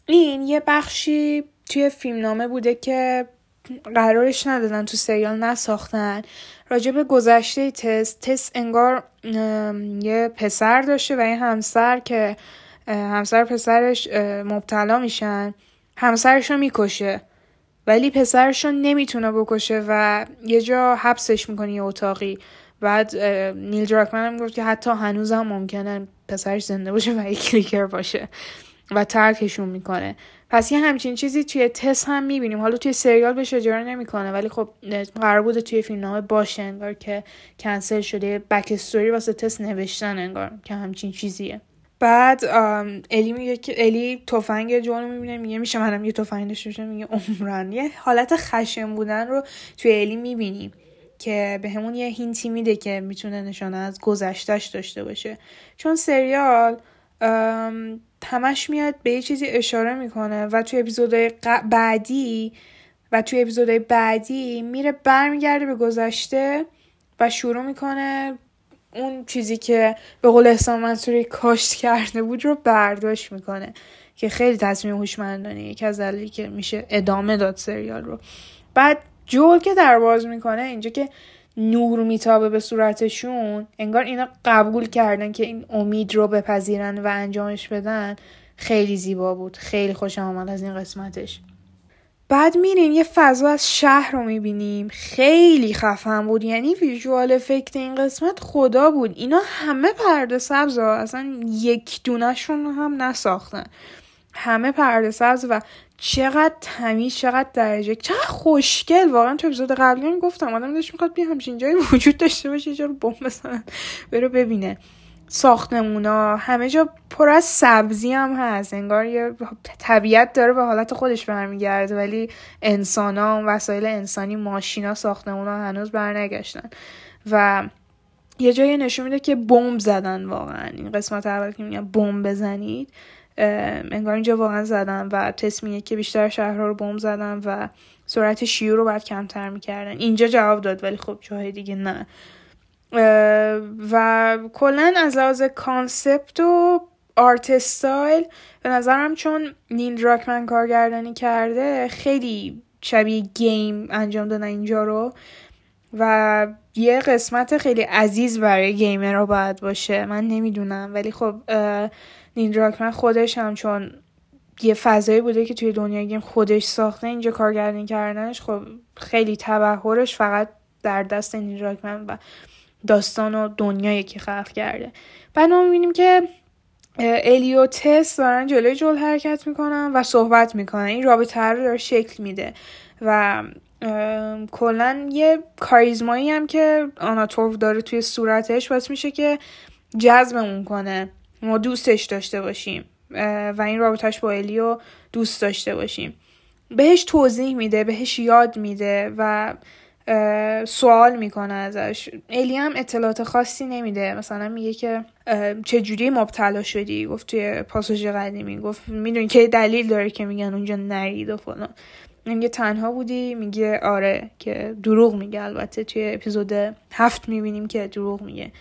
این یه بخشی توی فیلمنامه بوده که قرارش ندادن تو سریال نساختن. راجب گذشته تس تس انگار یه پسر داشته و این همسر که همسر پسرش مبتلا میشن. همسرش رو می‌کشه ولی پسرش رو نمی‌تونه بکشه و یه جا حبسش می‌کنه یه اتاقی. بعد نیل دراکمن هم گفت که حتی هنوز هم ممکنه پسرش زنده باشه و یک کلیکر باشه و ترکشون می‌کنه. پس یه همچین چیزی توی تست هم می‌بینیم. حالا توی سریال بهش اجاره نمی‌کنه ولی خب قرار بوده توی فیلمنامه باشه انگار که کنسل شده. بک استوری واسه تست نوشتن انگار که همچین چیزیه. بعد الی میگه که الی تفنگ جون رو می‌بینه میگه میشه منم یه تفنگ داشته میگه عمران. یه حالت خشم بودن رو توی الی می‌بینیم که به همون یه هینتی میده که می‌تونه نشانه از گذشتش داشته باشه. چون سریال همش میاد به یه چیزی اشاره می‌کنه و توی اپیزودهای بعدی و توی اپیزودهای بعدی میره برمیگرده به گذشته و شروع می‌کنه اون چیزی که به قول احسان منصوری کاشت کرده بود رو برداشت می‌کنه که خیلی تصمیم هوشمندانه یکی از دلیلی که میشه ادامه داد سریال رو. بعد جول که درواز می‌کنه اینجا که نور میتابه به صورتشون انگار اینا قبول کردن که این امید رو بپذیرن و انجامش بدن خیلی زیبا بود. خیلی خوشم آمد از این قسمتش. بعد میریم یه فضا از شهر رو می‌بینیم. خیلی خفن بود. یعنی ویژوال افکت این قسمت خدا بود. اینا همه پرده سبز ها. اصلا یک دونشون هم نساختن. همه پرده سبز و چقدر تمیز چقدر درجه. چقدر خوشگل. واقعا تو اپیزود قبلی گفتم آدم داشت می‌خواد بیا همچین جایی وجود داشته باشه یه رو بمب بزنن بره ببینه. ساختمونا همه جا پر از سبزی هم هست. انگار یه طبیعت داره به حالت خودش برمیگرده ولی انسان ها وسایل انسانی ماشینا ساختمونا هنوز برنگشتن. و یه جایی نشون میده که بمب زدن واقعا. این قسمت اول که میگن بمب بزنید. انگار اینجا واقعا زدن و تصمیه که بیشتر شهرها رو بمب زدن و سرعت شیوع رو باید کمتر می‌کردن. اینجا جواب داد ولی خب جاهای دیگه نه. و کلا از لحاظ concept و art style به نظرم چون نیل دراکمن کارگردانی کرده خیلی شبیه game انجام دادن اینجا رو و یه قسمت خیلی عزیز برای gamer ها باید باشه. من نمی‌دونم ولی خب نیل خودش هم چون یه فضایی بوده که توی دنیای گیم خودش ساخته اینجا کارگردانی کردنش خب خیلی تبهرش فقط در دست نیل و داستان و دنیایی که خلق کرده. بعد ما می‌بینیم که الی و تس دارن جلوی جل حرکت می‌کنن و صحبت می‌کنن. این رابطه رو داره شکل میده و کلا یه کاریزمایی هم که آناتورف داره توی صورتش باعث میشه که جذبمون کنه. ما دوستش داشته باشیم. و این رابطهش با الیو دوست داشته باشیم. بهش توضیح میده بهش یاد میده و سوال می‌کنه ازش. الی هم اطلاعات خاصی نمیده. مثلا میگه که چجوری مبتلا شدی؟ گفت توی پاساژ قدیمی. گفت می‌دونی که دلیل داره که میگن اونجا نرید و فلان. میگه تنها بودی؟ میگه آره که دروغ میگه. البته توی اپیزود هفت می‌بینیم که دروغ میگه.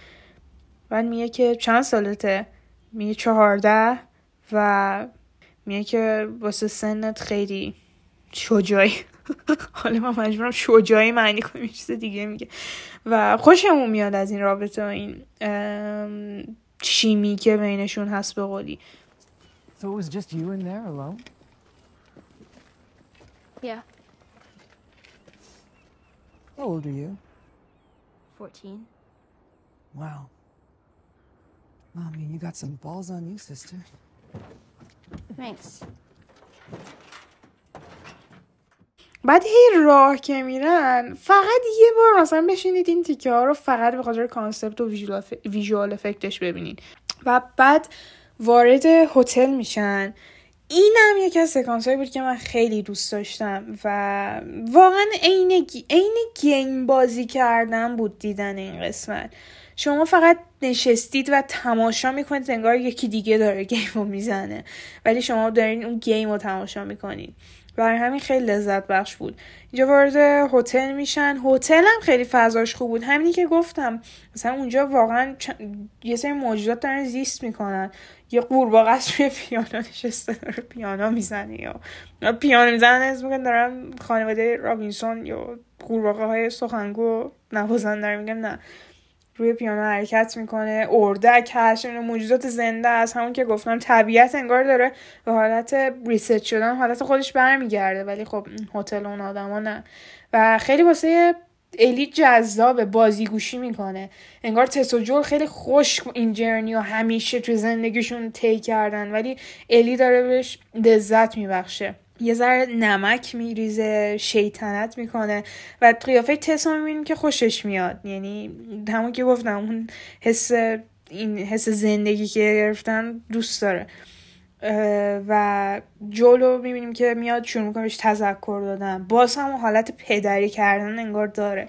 بعد میگه که چند سالته؟ میگه چهارده و میگه که واسه سنت خیلی شجاعی حالا من مجبورم شجاعی معنی کنم چیز دیگه میگه و خوشمون میاد از این رابطه و این شیمی که بینشون هست به قولی So it was just you in there alone? Yeah, How old are you? 14. Wow. I mean, you got some balls on you, sister. Thanks. بعد هی راه که میرن فقط یه بار مثلا بشینید این تیکه ها رو فقط به خاطر کانسپت و ویژوال افکتش ببینید و بعد وارد هتل میشن اینم یکی از سکانس بود که من خیلی دوست داشتم و واقعا عین عین game بازی کردن بود دیدن این قسمت شما فقط نشستید و تماشا می‌کنید انگار یکی دیگه داره game رو می‌زنه. ولی شما دارین اون game رو تماشا می‌کنید. برای همین خیلی لذت بخش بود. اینجا وارد هتل میشن. هتل هم خیلی فضاش خوب بود. همینی که گفتم مثلا اونجا واقعا یه سری موجودات دارن زیست می‌کنن. یه قورباغه است روی پیانو نشسته داره پیانو می‌زنه یا پیانو می‌زنه از میگن دارم خانواده رابینسون یا قورباغه های سخنگو نوازن داره میگن نه. روی پیانو حرکت می‌کنه اردک هست موجودات زنده است همون که گفتم طبیعت انگار داره به حالت ریست شدن حالت خودش برمیگرده ولی خب هتل اون آدما نه. و خیلی واسه الی جذاب بازیگوشی می‌کنه. انگار تسوجول خیلی خوش این جرنی و همیشه تو زندگیشون طی کردن ولی الی داره بهش لذت میبخشه. یه ذره نمک میریزه شیطنت می‌کنه و قیافه تسا می‌بینیم که خوشش میاد. یعنی همون که گفتم اون حس این حس زندگی که گرفتن دوست داره. و جولو می‌بینیم که میاد شروع می‌کنه بهش تذکر دادن. باز هم حالت پدری کردن انگار داره.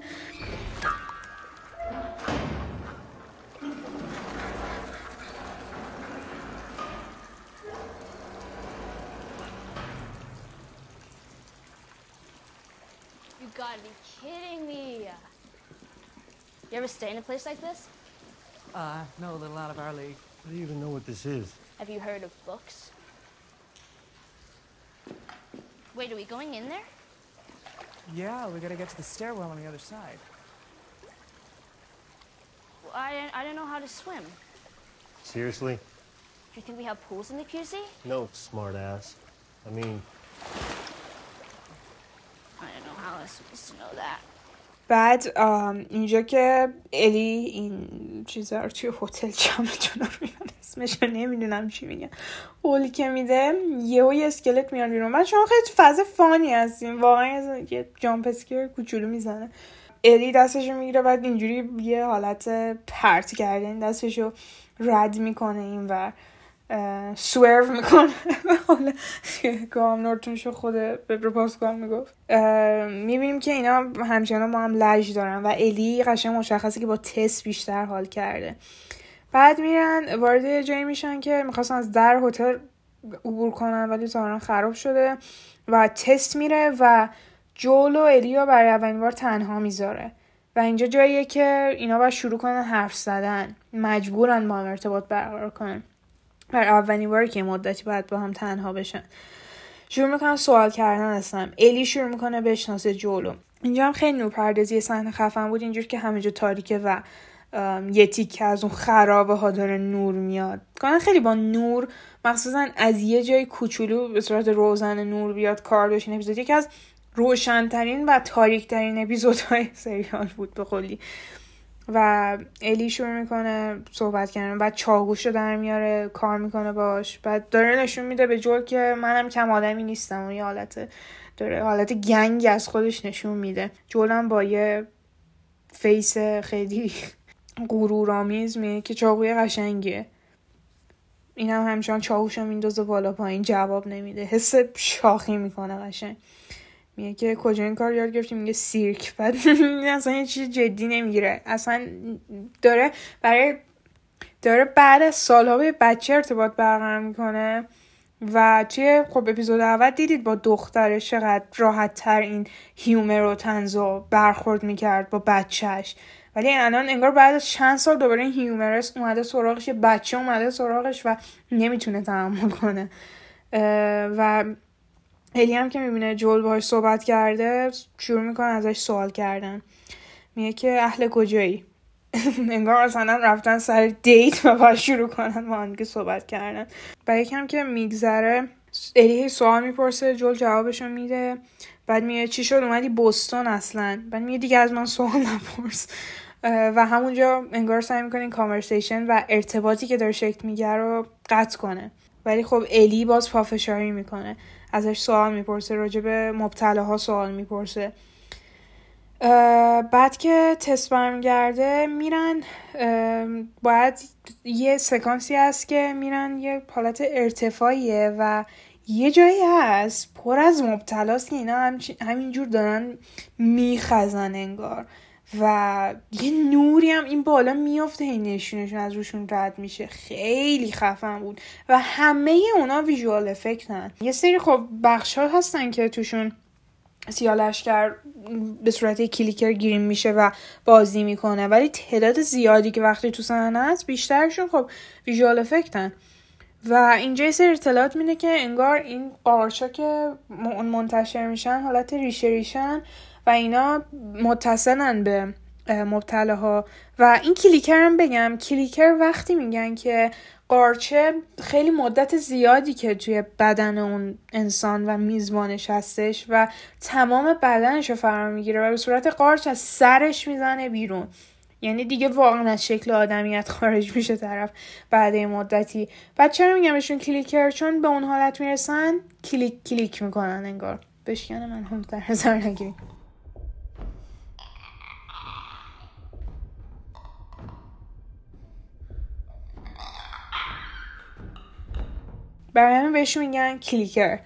You ever stay in a place like this? Uh, no, a little out of our league. How do you even know what this is? Have you heard of books? Wait, are we going in there? Yeah, we gotta get to the stairwell on the other side. Well, I didn't, I didn't know how to swim. Seriously? Do you think we have pools in the QC? No, smartass. I mean, I don't know how I was supposed to know that. بعد اینجا که الی این چیزا رو توی هتل جمعتون رو میگن اسمش رو نمی‌دونم چی میگن قولی که میده یهو یه اسکلت میاد بیرون. بعد شما خیلی فاز فانی هستیم. واقعا یه جامپ اسکر کوچولو می‌زنه. الی دستشو می‌گیره بعد اینجوری یه حالت پرت کردن دستشو رد می‌کنه این و سویرو می‌کنه. حالا گام نورتونشو خود به پاسکال می‌گفت. می‌بینیم که اینا همچنان با هم لج دارن و الی قشنگ مشخصه که با تست بیشتر حال کرده. بعد میرن وارد جایی میشن که می‌خواستن از در هتل عبور کنن ولی ظاهرا خراب شده و تست میره و جول و الیا برای اولین بار تنها می‌ذاره. و اینجا جاییه که اینا باید شروع کنن حرف زدن. مجبورن با هم ارتباط برقرار کنن. بر اولین باری که مدتی باید با هم تنها بشن. شروع می‌کنن سوال کردن هستم. الی شروع می‌کنه بشناسه جولو اینجا هم خیلی نور پردازی صحنه خفن بود اینجور که همه جا تاریکه و یه تیکه از اون خرابه ها داره نور میاد. کنن خیلی با نور مخصوصا از یه جای کوچولو به صورت روزن نور بیاد کار داشتین اپیزود. یکی از روشنترین و تاریکترین اپیزودهای سریال بود به کلی و الی شروع می‌کنه صحبت کردن. بعد چاقوش رو در میاره کار می‌کنه باش. بعد داره نشون میده به جول که منم کم آدمی نیستم. و یه حالت داره حالت گنگ از خودش نشون میده. جولم با یه فیس خیلی غرورآمیز میگه که چاقوی قشنگیه. اینم هم همچنان چاقوش رو میندازه بالا پایین جواب نمیده. حس شاخی می‌کنه قشنگ. میگه که کجا این کار یاد گرفتی میگه سیرک. بعد اصلا یه چیز جدی نمی‌گیره. اصلا داره برای داره بعد از سالها به بچه ارتباط برقرار می‌کنه و توی خب اپیزود اول دیدید با دخترش چقدر راحت تر این هیومر و تنزو برخورد می‌کرد با بچهش ولی الان انگار بعد از چند سال دوباره این هیومرس اومده سراغش یه بچه اومده سراغش و نمی‌تونه تحمل کنه. و هلی هم که می‌بینه جول باهاش صحبت کرده شروع می‌کنه ازش سوال کردن. میگه که اهل کجایی؟ انگار مثلا رفتن سر دیت و باید شروع کنن با که صحبت کردن. و یکم که میگذره الی سوال می‌پرسه جول جوابشو میده. بعد میگه چی شد؟ اومدی بوستون اصلا. بعد میگه دیگه از من سوال نپرس. و همونجا انگار سعی می‌کنه این کانورسیشن و ارتباطی که داره شکل میگه رو قطع کنه. ولی خب الی باز پافشاری می‌کنه. ازش سوال می‌پرسه راجع به مبتلاها سوال می‌پرسه. بعد که تست برمیگرده میرن باید یه سکانسی هست که میرن یه حالت ارتفاعیه و یه جایی هست پر از مبتلاست که اینا همینجور دارن میخزن انگار. و یه نوری هم این بالا میافته این نشونشون از روشون رد میشه. خیلی خفن بود. و همه اونا ویژوال افکتن یه سری خب بخش ها هستن که توشون سیالشگر به صورت کلیکر گیریم میشه و بازی می‌کنه. ولی تعداد زیادی که وقتی تو صحنه هست بیشترشون خب ویژوال افکتن و اینجا یه سری اطلاعات میده که انگار این قارچا که منتشر میشن حالت ریشه ریشن و اینا متصلن به مبتلاها. و این clicker هم بگم clicker وقتی میگن که قارچه خیلی مدت زیادی که توی بدن اون انسان و میزبانش هستش و تمام بدنش رو فرا می‌گیره و به صورت قارچ از سرش می‌زنه بیرون. یعنی دیگه واقعا از شکل آدمیت خارج میشه طرف بعد مدتی. بعد چرا میگم بهشون clicker؟ چون به اون حالت می‌رسن click click می‌کنن انگار. بشکنه من هم در نگیریم. برای همین بهشون میگن کلیکر.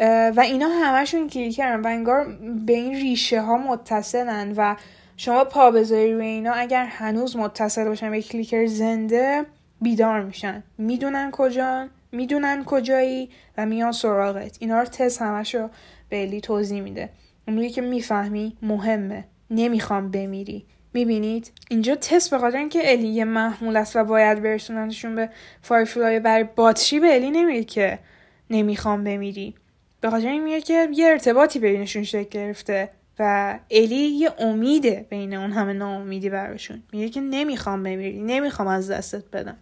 و اینا همشون کلیکرن و انگار به این ریشه ها متصلن و شما پا بذاری روی اینا اگر هنوز متصل باشن به کلیکر زنده بیدار میشن. می‌دونن کجان می‌دونن کجایی و میان سراغت. اینا رو تست همشو به الی توضیح میده. اون که می‌فهمی مهمه. نمی‌خوام بمیری. می‌بینید؟ اینجا تست به خاطر اینکه الی محمول است و باید برسوننشون به فایفلای برای باتری به الی نمیگه که نمی‌خوام بمیری. به خاطر این میگه که یه ارتباطی بینشون شکل گرفته و الی یه امیده بین اون همه ناامیدی براشون. میگه که نمی‌خوام بمیری نمی‌خوام از دستت بدم.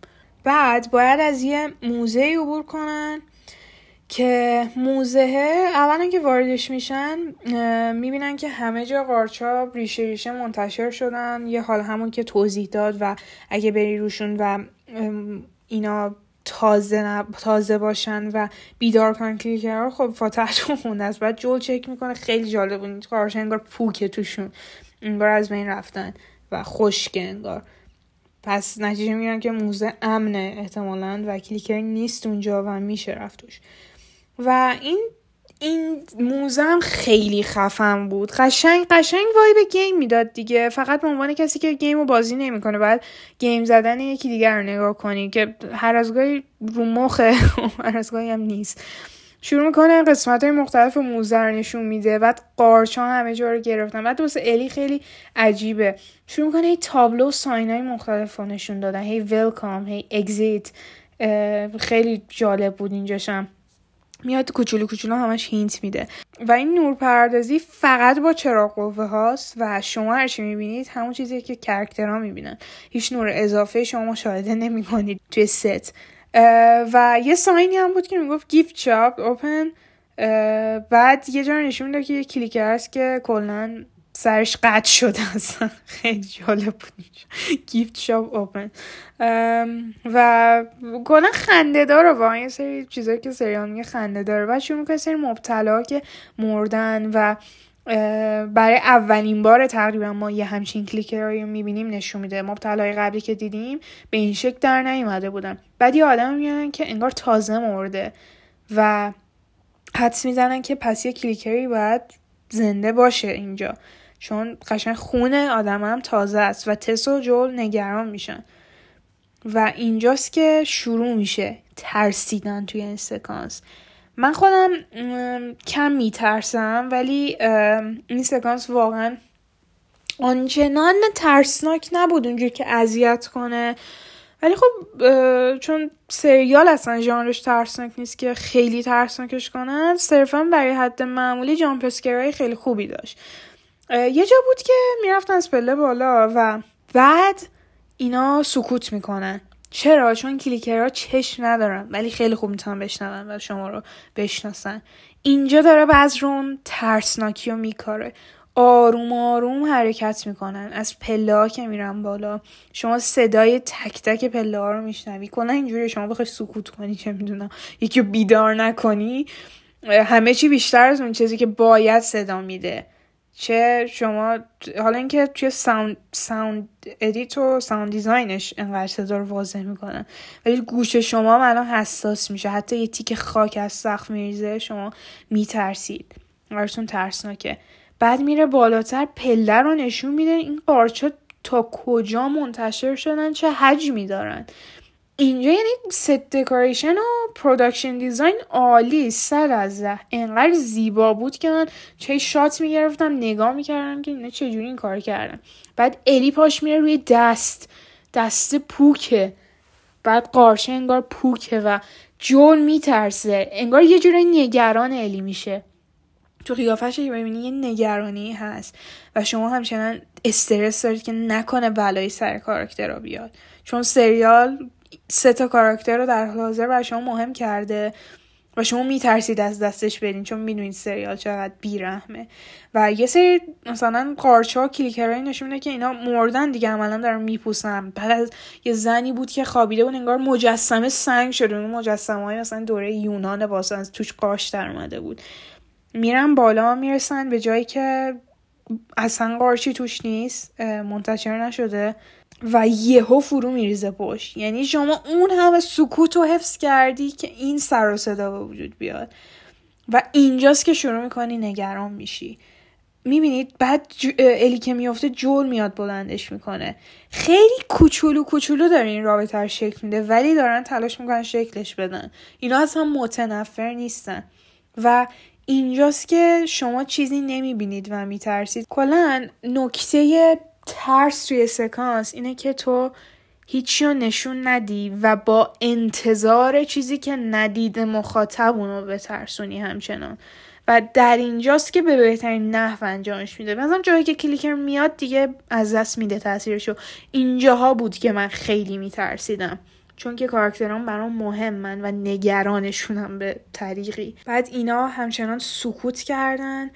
بعد باید از یه موزه عبور کنن که موزه اولا که واردش میشن می‌بینن که همه جا قارچا ریشه ریشه منتشر شدن یه حال همون که توضیح داد و اگه بری روشون و اینا تازه, تازه باشن و بیدار کنن clicker خب فاتحتون خونده است. بعد جوئل چک می‌کنه خیلی جالب بود. قارچا انگار پوکه توشون. انگار از بین رفتن و خشک انگار. پس نتیجه میگن که موزه امنه احتمالا و clicker نیست اونجا و میشه رفت توش و این این موزه هم خیلی خفن بود. قشنگ قشنگ vibe game می‌داد دیگه. فقط به عنوان کسی که game رو بازی نمی‌کنه بعد game زدن یکی دیگر رو نگاه کنی که هر از گاهی رو مخه هر از گاهی هم نیست. شروع می‌کنه قسمت های مختلف موزه رو نشون میده. بعد قارچا همه جا رو گرفتن. بعد واسه الی خیلی عجیبه. شروع می‌کنه هی تابلو و sign های مختلف رو نشون دادن. هی welcome هی exit. خیلی جالب بود اینجاشم. میاد کوچولو کوچولو همش hint میده. و این نور پردازی فقط با چراغ قوه هاست و شما هرچی می‌بینید همون چیزی که character ها می‌بینن. هیچ نور اضافه شما مشاهده نمی‌کنید توی ست. و یه sign ی هم بود که می‌گفت gift shop open بعد یه جا نشون میده که یه clicker هست که کلا سرش قطع شده اصلا. خیلی جالب بود gift shop open و کلا خنده داره واقعا یه سری چیزایی که سریال میگه خنده داره. و شروع می‌کنه سری مبتلا که مردن و برای اولین بار تقریبا ما یه همچین کلیکر رو می‌بینیم نشون میده. مبتلای قبلی که دیدیم به این شکل در نیومده بودن. بعد یه آدم میانن که انگار تازه مرده و حدس می‌زنن که پس یه کلیکری باید زنده باشه اینجا. چون قشنگ خون آدم هم تازه است و تس و جول نگران میشن. و اینجاست که شروع میشه ترسیدن توی این سکانس. من خودم کم میترسم ولی این سکانس واقعا آنچنان ترسناک نبود اونجور که اذیت کنه. ولی خب چون سریال اصلا ژانرش ترسناک نیست که خیلی ترسناکش کنن صرفا برای حد معمولی جامپسکرهای خیلی خوبی داشت. یه جا بود که می‌رفتن از پله بالا و بعد اینا سکوت می‌کنن. چرا؟ چون کلیکرها چشم ندارن ولی خیلی خوب می‌تونن بشنون و شما رو بشناسن. اینجا داره رون ترسناکی رو میکاره. آروم آروم حرکت می‌کنن. از پله ها که میرن بالا. شما صدای تک تک پله ها رو میشنوی. کنن اینجوری شما بخوای سکوت کنی که می‌دونم. یکی بیدار نکنی. همه چی بیشتر از اون چیزی که باید صدا میده. چه شما حالا اینکه توی sound sound edit و sound design ش انقدر صدا رو واضح می‌کنن. ولی گوش شما الان حساس میشه. حتی یه تیک خاک از سقف میریزه شما میترسید. براتون ترسناکه. بعد میره بالاتر پله رو نشون میده این قارچا تا کجا منتشر شدن چه حجمی دارن. اینجا یعنی set decoration و production design عالی سر از ده انقدر زیبا بود که من چه شات می‌گرفتم نگاه می‌کردم که اینا چجوری این کار کردن. بعد الی پاش میره روی دست. دست پوکه بعد قارچه انگار پوکه و جول میترسه. انگار یه جوری نگران الی میشه. تو قیافش ببینی یه نگرانی هست و شما همچنان استرس دارید که نکنه بلایی سر کاراکتر رو بیاد. چون سریال سه تا کاراکتر رو در حال حاضر برای شما مهم کرده و شما میترسید از دستش برین چون می‌دونید سریال چقدر بیرحمه. و یه سری مثلا قارچا کلیکرهایی نشون میده که اینا مردن دیگه عملا دارن میپوسن. بعد از یه زنی بود که خوابیده بود انگار مجسمه سنگ شده اون مجسمه های مثلا دوره یونان واسه از توش قاش در اومده بود. میرن بالا می‌رسن به جایی که اصلا قارچی توش نیست منتشر نشده و یهو فرو میریزه پشت. یعنی شما اون همه سکوت و حفظ کردی که این سر و صدا به وجود بیاد. و اینجاست که شروع می‌کنی نگران میشی. می‌بینید بعد الی که میفته جول میاد بلندش می‌کنه. خیلی کوچولو کوچولو داره این رابطه رو شکل میده ولی دارن تلاش می‌کنن شکلش بدن. اینا اصلا متنفر نیستن. و اینجاست که شما چیزی نمی‌بینید و میترسید. کلا نکته ترس توی سکانس اینه که تو هیچی رو نشون ندی و با انتظار چیزی که ندید مخاطب اونو بترسونی همچنان. و در اینجاست که به بهترین نحو انجامش میده. مثلا جایی که کلیکر میاد دیگه از دست میده تاثیرشو. اینجاها بود که من خیلی میترسیدم. چون که کاراکتران برام مهمن و نگرانشونم به طریقی. بعد اینا همچنان سکوت کردن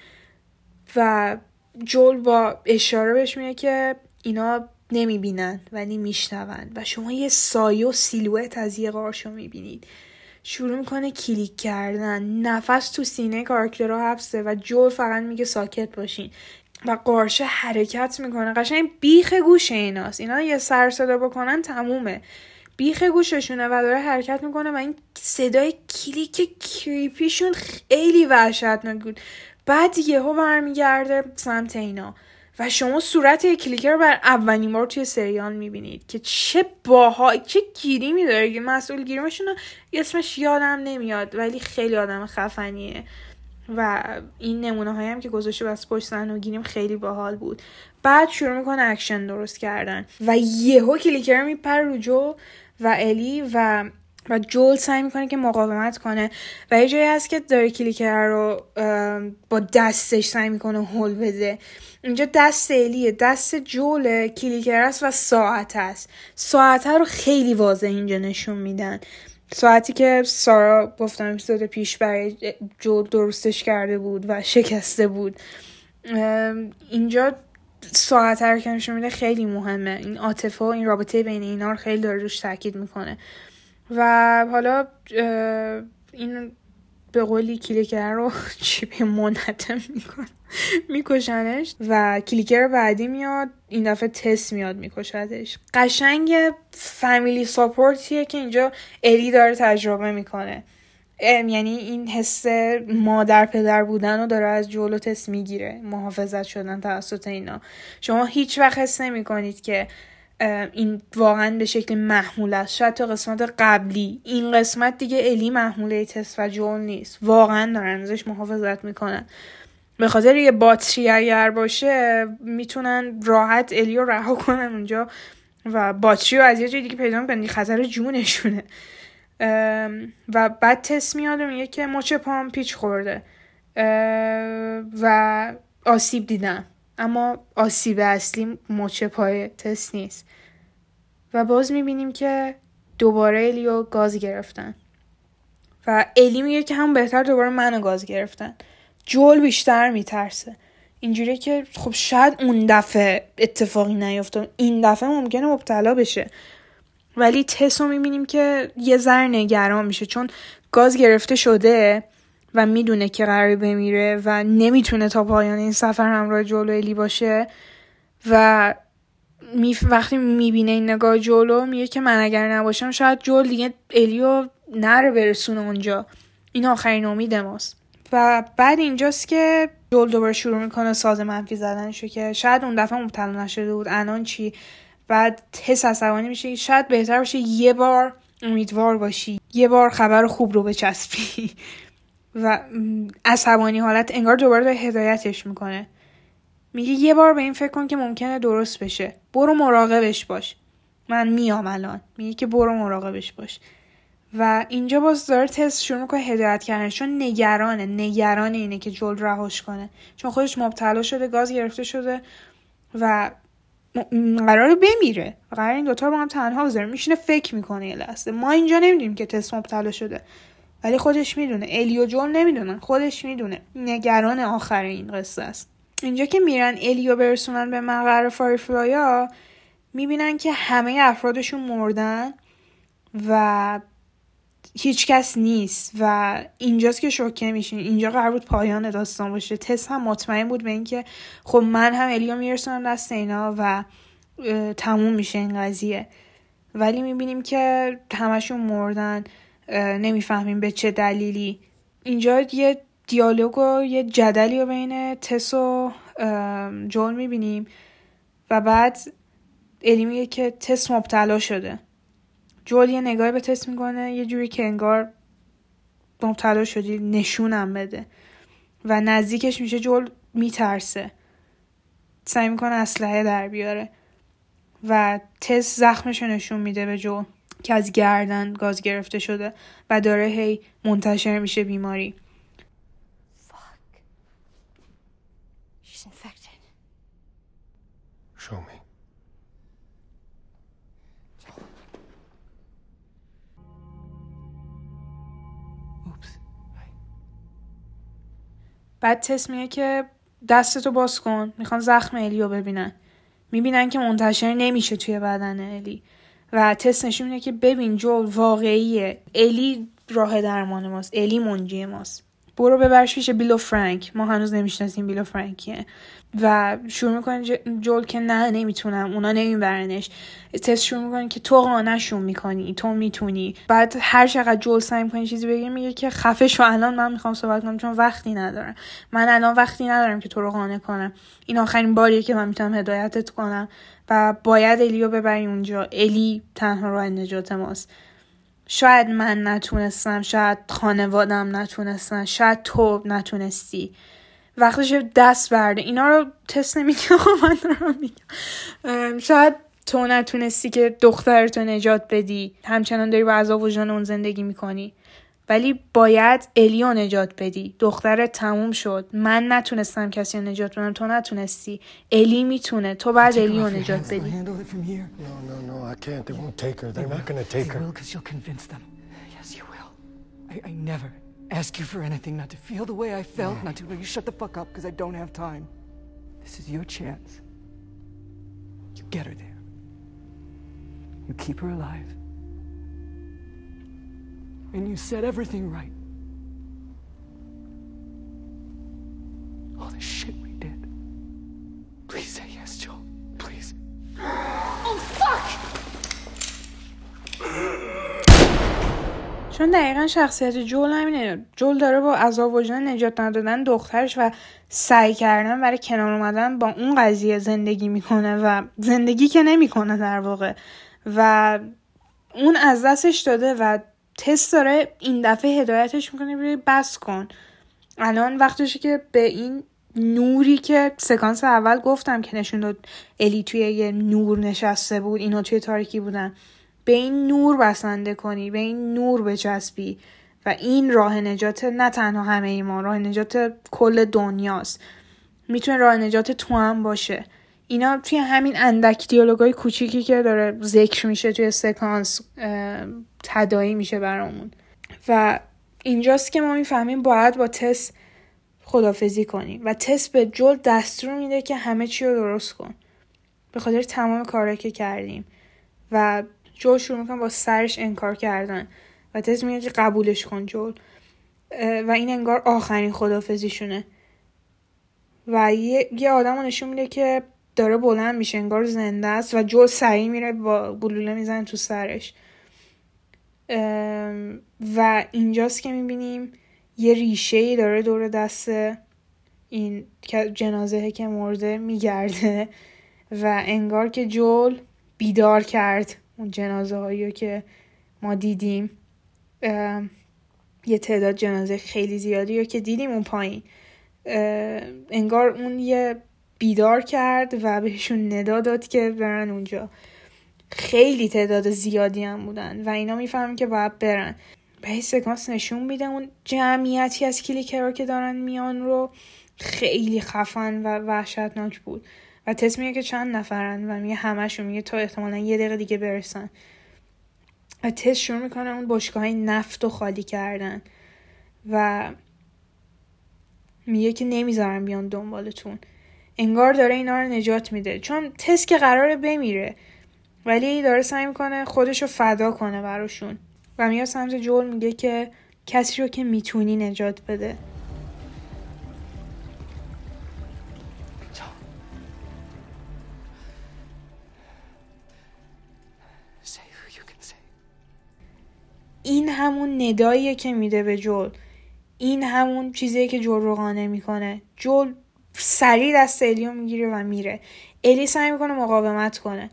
و جول با اشاره بهش میگه که اینا نمی‌بینن ولی میشنون و شما یه سایه و سیلویت از یه قارشو می‌بینید. شروع می‌کنه کلیک کردن. نفس تو سینه character ها حبسه و جوئل فقط میگه ساکت باشین. و قارچه حرکت می‌کنه. قشنگ بیخ گوش ایناست. اینا یه سر صدا بکنن تمومه. بیخ گوششونه و داره حرکت می‌کنه و این صدای click creepy شون خیلی وحشتناک بود. بعد یهو برمیگرده سمت اینا و شما صورت یک clicker رو برا اولین بار توی سریال می‌بینید که چه باها چه گریمی داره که مسئول گریمشون اسمش یادم نمیاد ولی خیلی آدم خفنیه. و این نمونه هایی هم که گذاشته بس پشت و گریم خیلی باحال بود. بعد شروع می‌کنه اکشن درست کردن و یهو clicker میپره رو جو. و الی و و جول سعی می‌کنه که مقاومت کنه. و یه جایی هست که داره clicker رو با دستش سعی می‌کنه هول بده. اینجا دست الیه دست جول clicker است و ساعت است. ساعت رو خیلی واضح اینجا نشون میدن. ساعتی که سارا گفتم اپیزود پیش برای جول درستش کرده بود و شکسته بود. اینجا ساعت رو که نشون میده خیلی مهمه. این عاطفه و این رابطه بین اینا رو خیلی داره روش تاکید می‌کنه. و حالا این به قولی کلیکر رو چیپ منحتم میکن میکشنش و کلیکر بعدی میاد این دفعه تست میاد میکشدش. قشنگ فامیلی ساپورتیه که اینجا الی داره تجربه می‌کنه. یعنی این حس مادر پدر بودن رو داره از جولو تست می‌گیره محافظت شدن توسط اینا. شما هیچ وقت حس نمی کنید که این واقعا به شکل محمول است. شاید تا قسمت قبلی. این قسمت دیگه الی محموله تست و جول نیست. واقعا دارن ازش محافظت می‌کنن. به خاطر یه باتری اگر باشه می‌تونن راحت الی رو رها کنن اونجا و باتری رو از یه جای دیگه پیدا می‌کنن. خطر جونشونه. و بعد تست میاد میگه که مچ پام پیچ خورده. و آسیب دیدم. اما آسیب اصلی مچ پای تست نیست. و باز می‌بینیم که دوباره الیو گاز گرفتن. و الی میگه که هم بهتر دوباره منو گاز گرفتن. جول بیشتر میترسه. اینجوری که خب شاید اون دفعه اتفاقی نیفته این دفعه ممکنه مبتلا بشه. ولی تس رو می‌بینیم که یه ذر نگران میشه چون گاز گرفته شده و می‌دونه که قرار بمیره و نمی‌تونه تا پایان این سفر همراه جولو الی باشه و می وقتی می‌بینه این نگاه جولو میگه که من اگر نباشم شاید جول دیگه الیو نره برسونه اونجا. این آخرین امید ماست. و بعد اینجاست که جول دوباره شروع می‌کنه ساز منفی زدنشو که شاید اون دفعه مبتلا نشده بود. الان چی؟ بعد حس عصبانی میشه شاید بهتر باشه یه بار امیدوار باشی. یه بار خبر خوب رو بچسبی. و عصبانی حالت انگار دوباره داره هدایتش می‌کنه. میگه یه بار به این فکر کن که ممکنه درست بشه. برو مراقبش باش. من میام الان. میگه که برو مراقبش باش. و اینجا باز داره تست شروع می‌کنه هدایت کردن. چون نگرانه. نگران اینه که جول رهاش کنه. چون خودش مبتلا شده گاز گرفته شده و قرار بمیره. قرار این دوتا رو با هم تنها بذاره میشینه فکر می‌کنه یه لحظه. ما اینجا نمی‌دونیم که تست مبتلا شده. ولی خودش می‌دونه. الیو جول نمی‌دونن. خودش می‌دونه. نگران آخر این قصه است. اینجا که میرن الیو برسونن به مقر فایرفلایا می‌بینن که همه افرادشون مردن و هیچ کس نیست و اینجاست که شوکه میشین. اینجا قرار بود پایان داستان باشه. تس هم مطمئن بود به اینکه خب من هم الیو میرسونم دست اینا و تموم میشه این قضیه. ولی می‌بینیم که همشون مردن نمی‌فهمیم به چه دلیلی. اینجا یه دیالوگ و یه جدلی رو بین تس و جول می‌بینیم و بعد الی میگه که تس مبتلا شده. جول یه نگاهی به تست می‌کنه یه جوری که انگار مبتلا شدی نشونم بده. و نزدیکش میشه جول میترسه. سعی می‌کنه اسلحه در بیاره. و تست زخمش نشون میده به جول که از گردن گاز گرفته شده و داره هی منتشر میشه بیماری. Show me. بعد تست میگه که دستتو باز کن. می‌خوان زخم الیو ببینن. می‌بینن که منتشر نمیشه توی بدن الی. و تست نشون میده که ببین جو واقعیه. الی راه درمان ماست. الی منجی ماست. برو ببرش پیش بیلو فرانک. ما هنوز نمی‌شناسیم بیلو فرانکیه. و شروع می‌کنه جول که نه نمی‌تونم. اونا نمیبرنش. تست شروع می‌کنه که تو قانشون می‌کنی. تو می‌تونی. بعد هر چقدر جول سعی می‌کنه چیزی بگه میگه که خفه شو. الان من می‌خوام صحبت کنم چون وقتی ندارم. من الان وقتی ندارم که تو رو قانع کنم. این آخرین باریه که من می‌تونم هدایتت کنم. و باید الیو ببری اونجا. الی تنها راه نجات ماست. شاید من نتونستم شاید خانوادم نتونستن شاید تو نتونستی. وقتش دست برده اینا رو تست نمیگم من رو میگم. شاید تو نتونستی که دخترتو نجات بدی. همچنان داری با عذاب وجدان اون زندگی می‌کنی. ولی باید الیو نجات بدی دخترت تموم شد من نتونستم کسی رو نجات بدم تو نتونستی الی می‌تونه تو بعد الیو نجات بدی ask you for anything, not to feel the way I felt, not to. You shut the fuck up because I don't have time. This is your chance. You get her there. You keep her alive. And you set everything right. All the shit we did. Please say yes, Joel. Please. Oh, fuck! چون دقیقا شخصیت جول همینه جول داره با عذاب وجدان نجات ندادن دخترش و سعی کردن برای کنار اومدن با اون قضیه زندگی می‌کنه و زندگی که نمی‌کنه در واقع و اون از دستش داده و تست داره این دفعه هدایتش می‌کنه بری بس کن. الان وقتشه که به این نوری که سکانس اول گفتم که نشون داد الی توی یه نور نشسته بود اینا توی تاریکی بودن. به این نور بسنده کنی به این نور بچسبی. و این راه نجات نه تنها همه ای ما راه نجات کل دنیاست. می‌تونه راه نجات تو هم باشه. اینا توی همین اندک دیالوگای کوچیکی که داره ذکر میشه توی سکانس تدایی میشه برامون. و اینجاست که ما می‌فهمیم باید با تست خدافزی کنیم و تست به جل دستور میده که همه چی رو درست کن. به خاطر تمام کارهایی که کردیم و جول شروع می‌کنه با سرش انکار کردن و تز میگه که قبولش کن جول و این انگار آخرین خدافزیشونه و یه, یه آدم نشون میده که داره بلند میشه انگار زنده است و جول سریع میره با گلوله می‌زنه تو سرش. و اینجاست که می‌بینیم یه ریشه ای داره دور دست این جنازه که مرده میگرده و انگار که جول بیدار کرد اون جنازه هایی که ما دیدیم. یه تعداد جنازه خیلی زیادی رو که دیدیم اون پایین. انگار اون یه بیدار کرد و بهشون ندا داد که برن اونجا. خیلی تعداد زیادی هم بودن و اینا می‌فهمن که باید برن. به این سکانس نشون میده اون جمعیتی از کلیکرها که دارن میان رو. خیلی خفن و وحشتناک بود. و تست میگه که چند نفرن و میگه همشون میگه تا احتمالا یه دقیقه دیگه برسن. و تست شروع می‌کنه اون باشگاه های نفت رو خالی کردن. و میگه که نمی‌ذارن بیان دنبالتون. انگار داره اینا رو نجات میده. چون تست که قراره بمیره. ولی داره سعی می‌کنه خودش رو فدا کنه براشون. و میاد سمت جول میگه که کسی رو که می‌تونی نجات بده. این همون نداییه که میده به جول این همون چیزیه که جول رو قانع می‌کنه. جول سریع دست الیو می‌گیره و میره. الی سعی می‌کنه مقاومت کنه.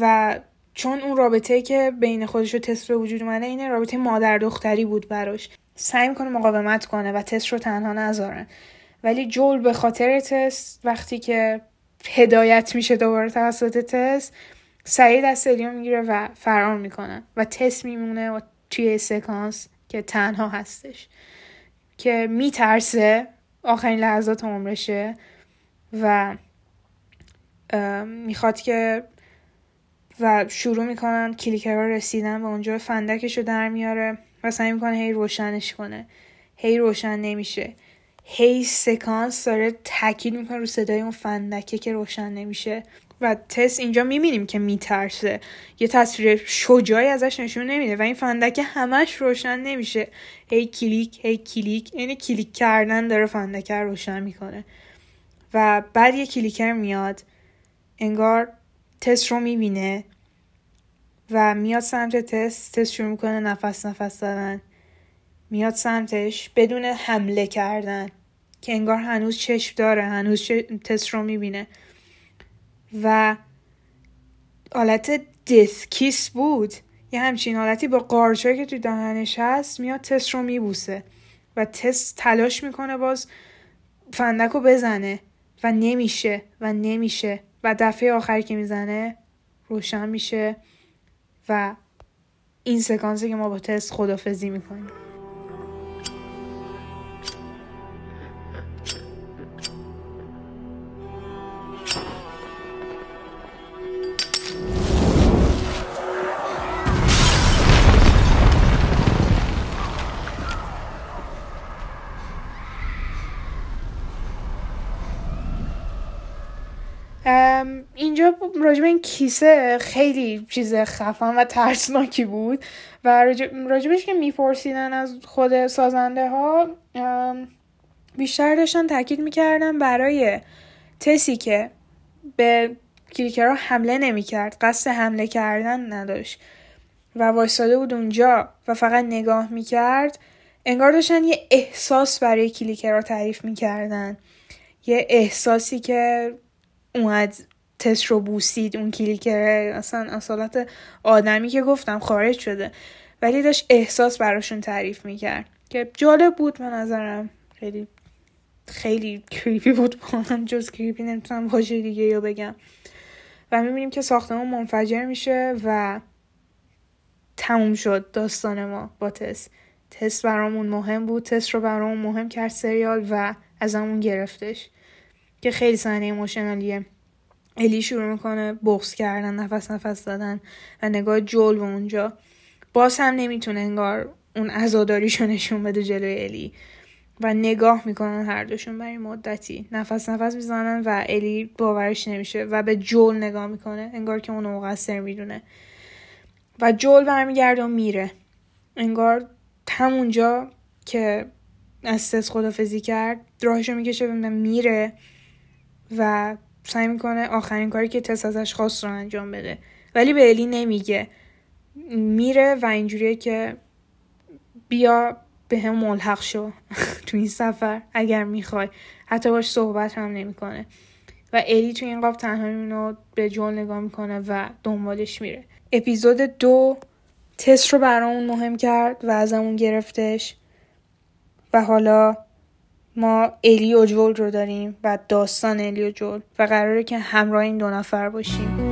و چون اون رابطه که بین خودش و تست به وجود اومده اینه رابطه مادر دختری بود براش. سعی می‌کنه مقاومت کنه و تست رو تنها نذارن ولی جول به خاطر تست وقتی که هدایت میشه دوباره توسط تست سریع دست الیو می‌گیره و فرار می‌کنه. و تست میمونه و توی سکانس که تنها هستش. که میترسه. آخرین لحظات عمرشه و می‌خواد که و شروع می‌کنن کلیکرها رسیدن و اونجا فندکش رو در میاره و سعی می‌کنه هی روشنش کنه. هی روشن نمیشه. هی سکانس داره تاکید می‌کنه رو صدای اون فندکه که روشن نمیشه. و تس اینجا می‌بینیم که میترسه. یه تصویر شجاعی ازش نشون نمیده و این فندکه همش روشن نمیشه. هی کلیک هی کلیک. یعنی کلیک کردن داره فندکه روشن می‌کنه. و بعد یه clicker میاد. انگار تس رو می‌بینه و میاد سمت تس تس شروع می‌کنه نفس نفس دادن میاد سمتش بدون حمله کردن که انگار هنوز چشم داره هنوز تس رو می‌بینه. و حالت کیس بود. یه همچین حالتی با قارچایی که تو دهنش هست میاد تست رو میبوسه و تست تلاش می‌کنه باز فندک رو بزنه و نمیشه و نمیشه و دفعه آخری که می‌زنه روشن میشه و این سکانسی که ما با تست خدافزی می‌کنیم. راجب این کیسه خیلی چیز خفن و ترسناکی بود و راجبش که میپرسیدن از خود سازنده ها بیشتر داشتن تاکید می‌کردن برای تسی که به کلیکرها حمله نمی‌کرد قصد حمله کردن نداشت و وایستاده بود اونجا و فقط نگاه می‌کرد انگار داشتن یه احساس برای کلیکرها تعریف می‌کردن یه احساسی که اومد تست رو بوسید اون کلیکره اصلا اصالت آدمی که گفتم خارج شده. ولی داشت احساس براشون تعریف می‌کرد که جالب بود به نظرم. خیلی خیلی کریپی بود با هم. جز کریپی نمی‌تونم واژه دیگه یا بگم. و می‌بینیم که ساختمون منفجر میشه و تموم شد داستان ما با تست. تست برامون مهم بود. تست رو برامون مهم کرد سریال و از همون گرفتش. که خیلی صحنه ایموشنالیه. الی شروع می‌کنه بغز کردن نفس نفس دادن و نگاه جول و اونجا. باز هم نمی‌تونه انگار اون عزاداریشو نشون بده جلوی الی و نگاه می‌کنن هر دوشون برای مدتی. نفس نفس می‌زنن و الی باورش نمیشه و به جول نگاه می‌کنه. انگار که اون مقصر می‌دونه. و جول برمیگرده و میره. انگار همونجا که از تست خدافزی کرد راهشو می‌کشه و میره و سعی می‌کنه آخرین کاری که تس ازش خواست رو انجام بده. ولی به الی نمیگه. میره و اینجوریه که بیا به هم ملحق شو تو این سفر اگر می‌خوای. حتی باش صحبت هم نمی‌کنه. و الی تو این قاب تنها میمونه به جول نگاه می‌کنه و دنبالش میره. اپیزود دو تست رو برامون مهم کرد و ازمون گرفتش. و حالا ما الی و جول رو داریم و داستان الی و جول و قراره که همراه این دو نفر باشیم.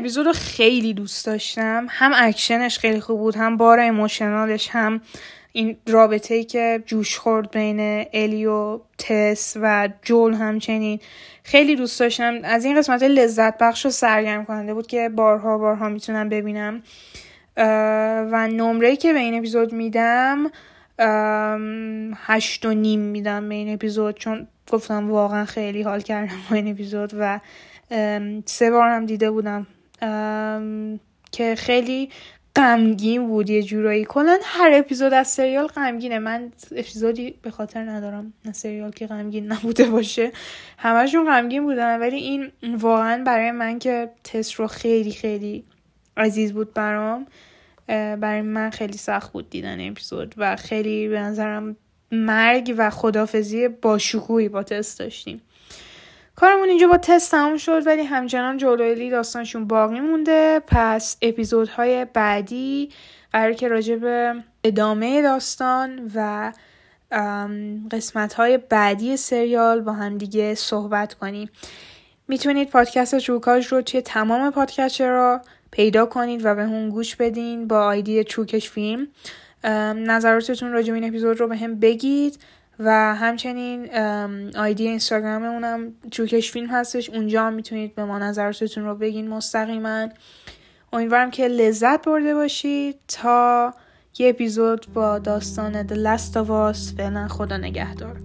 اپیزود رو خیلی دوست داشتم. هم اکشنش خیلی خوب بود هم بار emotional ش هم این رابطه ای که جوش خورد بین الی و تس و جول همچنین. خیلی دوست داشتم. از این قسمت لذت بخش و سرگرم کننده بود که بارها بارها می‌تونم ببینم. و نمره که به این اپیزود میدم هشت و نیم میدم به این اپیزود چون گفتم واقعا خیلی حال کردم با این اپیزود و سه بار هم دیده بودم. که خیلی غمگین بود یه جورایی. کلا هر اپیزود از سریال غمگینه. من اپیزودی به خاطر ندارم. نه سریال که غمگین نبوده باشه. همشون غمگین بودن. ولی این واقعا برای من که تست رو خیلی خیلی عزیز بود برام برای من خیلی سخت بود دیدن اپیزود و خیلی به نظرم مرگ و خدافزی با شکوهی با تست داشتیم. کارمون اینجا با تست تموم شد ولی همچنان جولویلی داستانشون باقی مونده. پس اپیزودهای بعدی قرار که راجع به ادامه داستان و قسمت های بعدی سریال با هم دیگه صحبت کنیم. می‌تونید پادکست چوکاش رو توی تمام پادکست را پیدا کنید و به اون گوش بدین با آیدی چوکش فیلم. نظراتتون راجع به این اپیزود رو به هم بگید. و همچنین آیدی اینستاگراممونم چوکش فیلم هستش. اونجا هم می‌تونید به ما نظراتتون رو بگین مستقیما. امیدوارم که لذت برده باشید تا یه اپیزود با داستان The Last of Us. فعلا خدا نگهدار.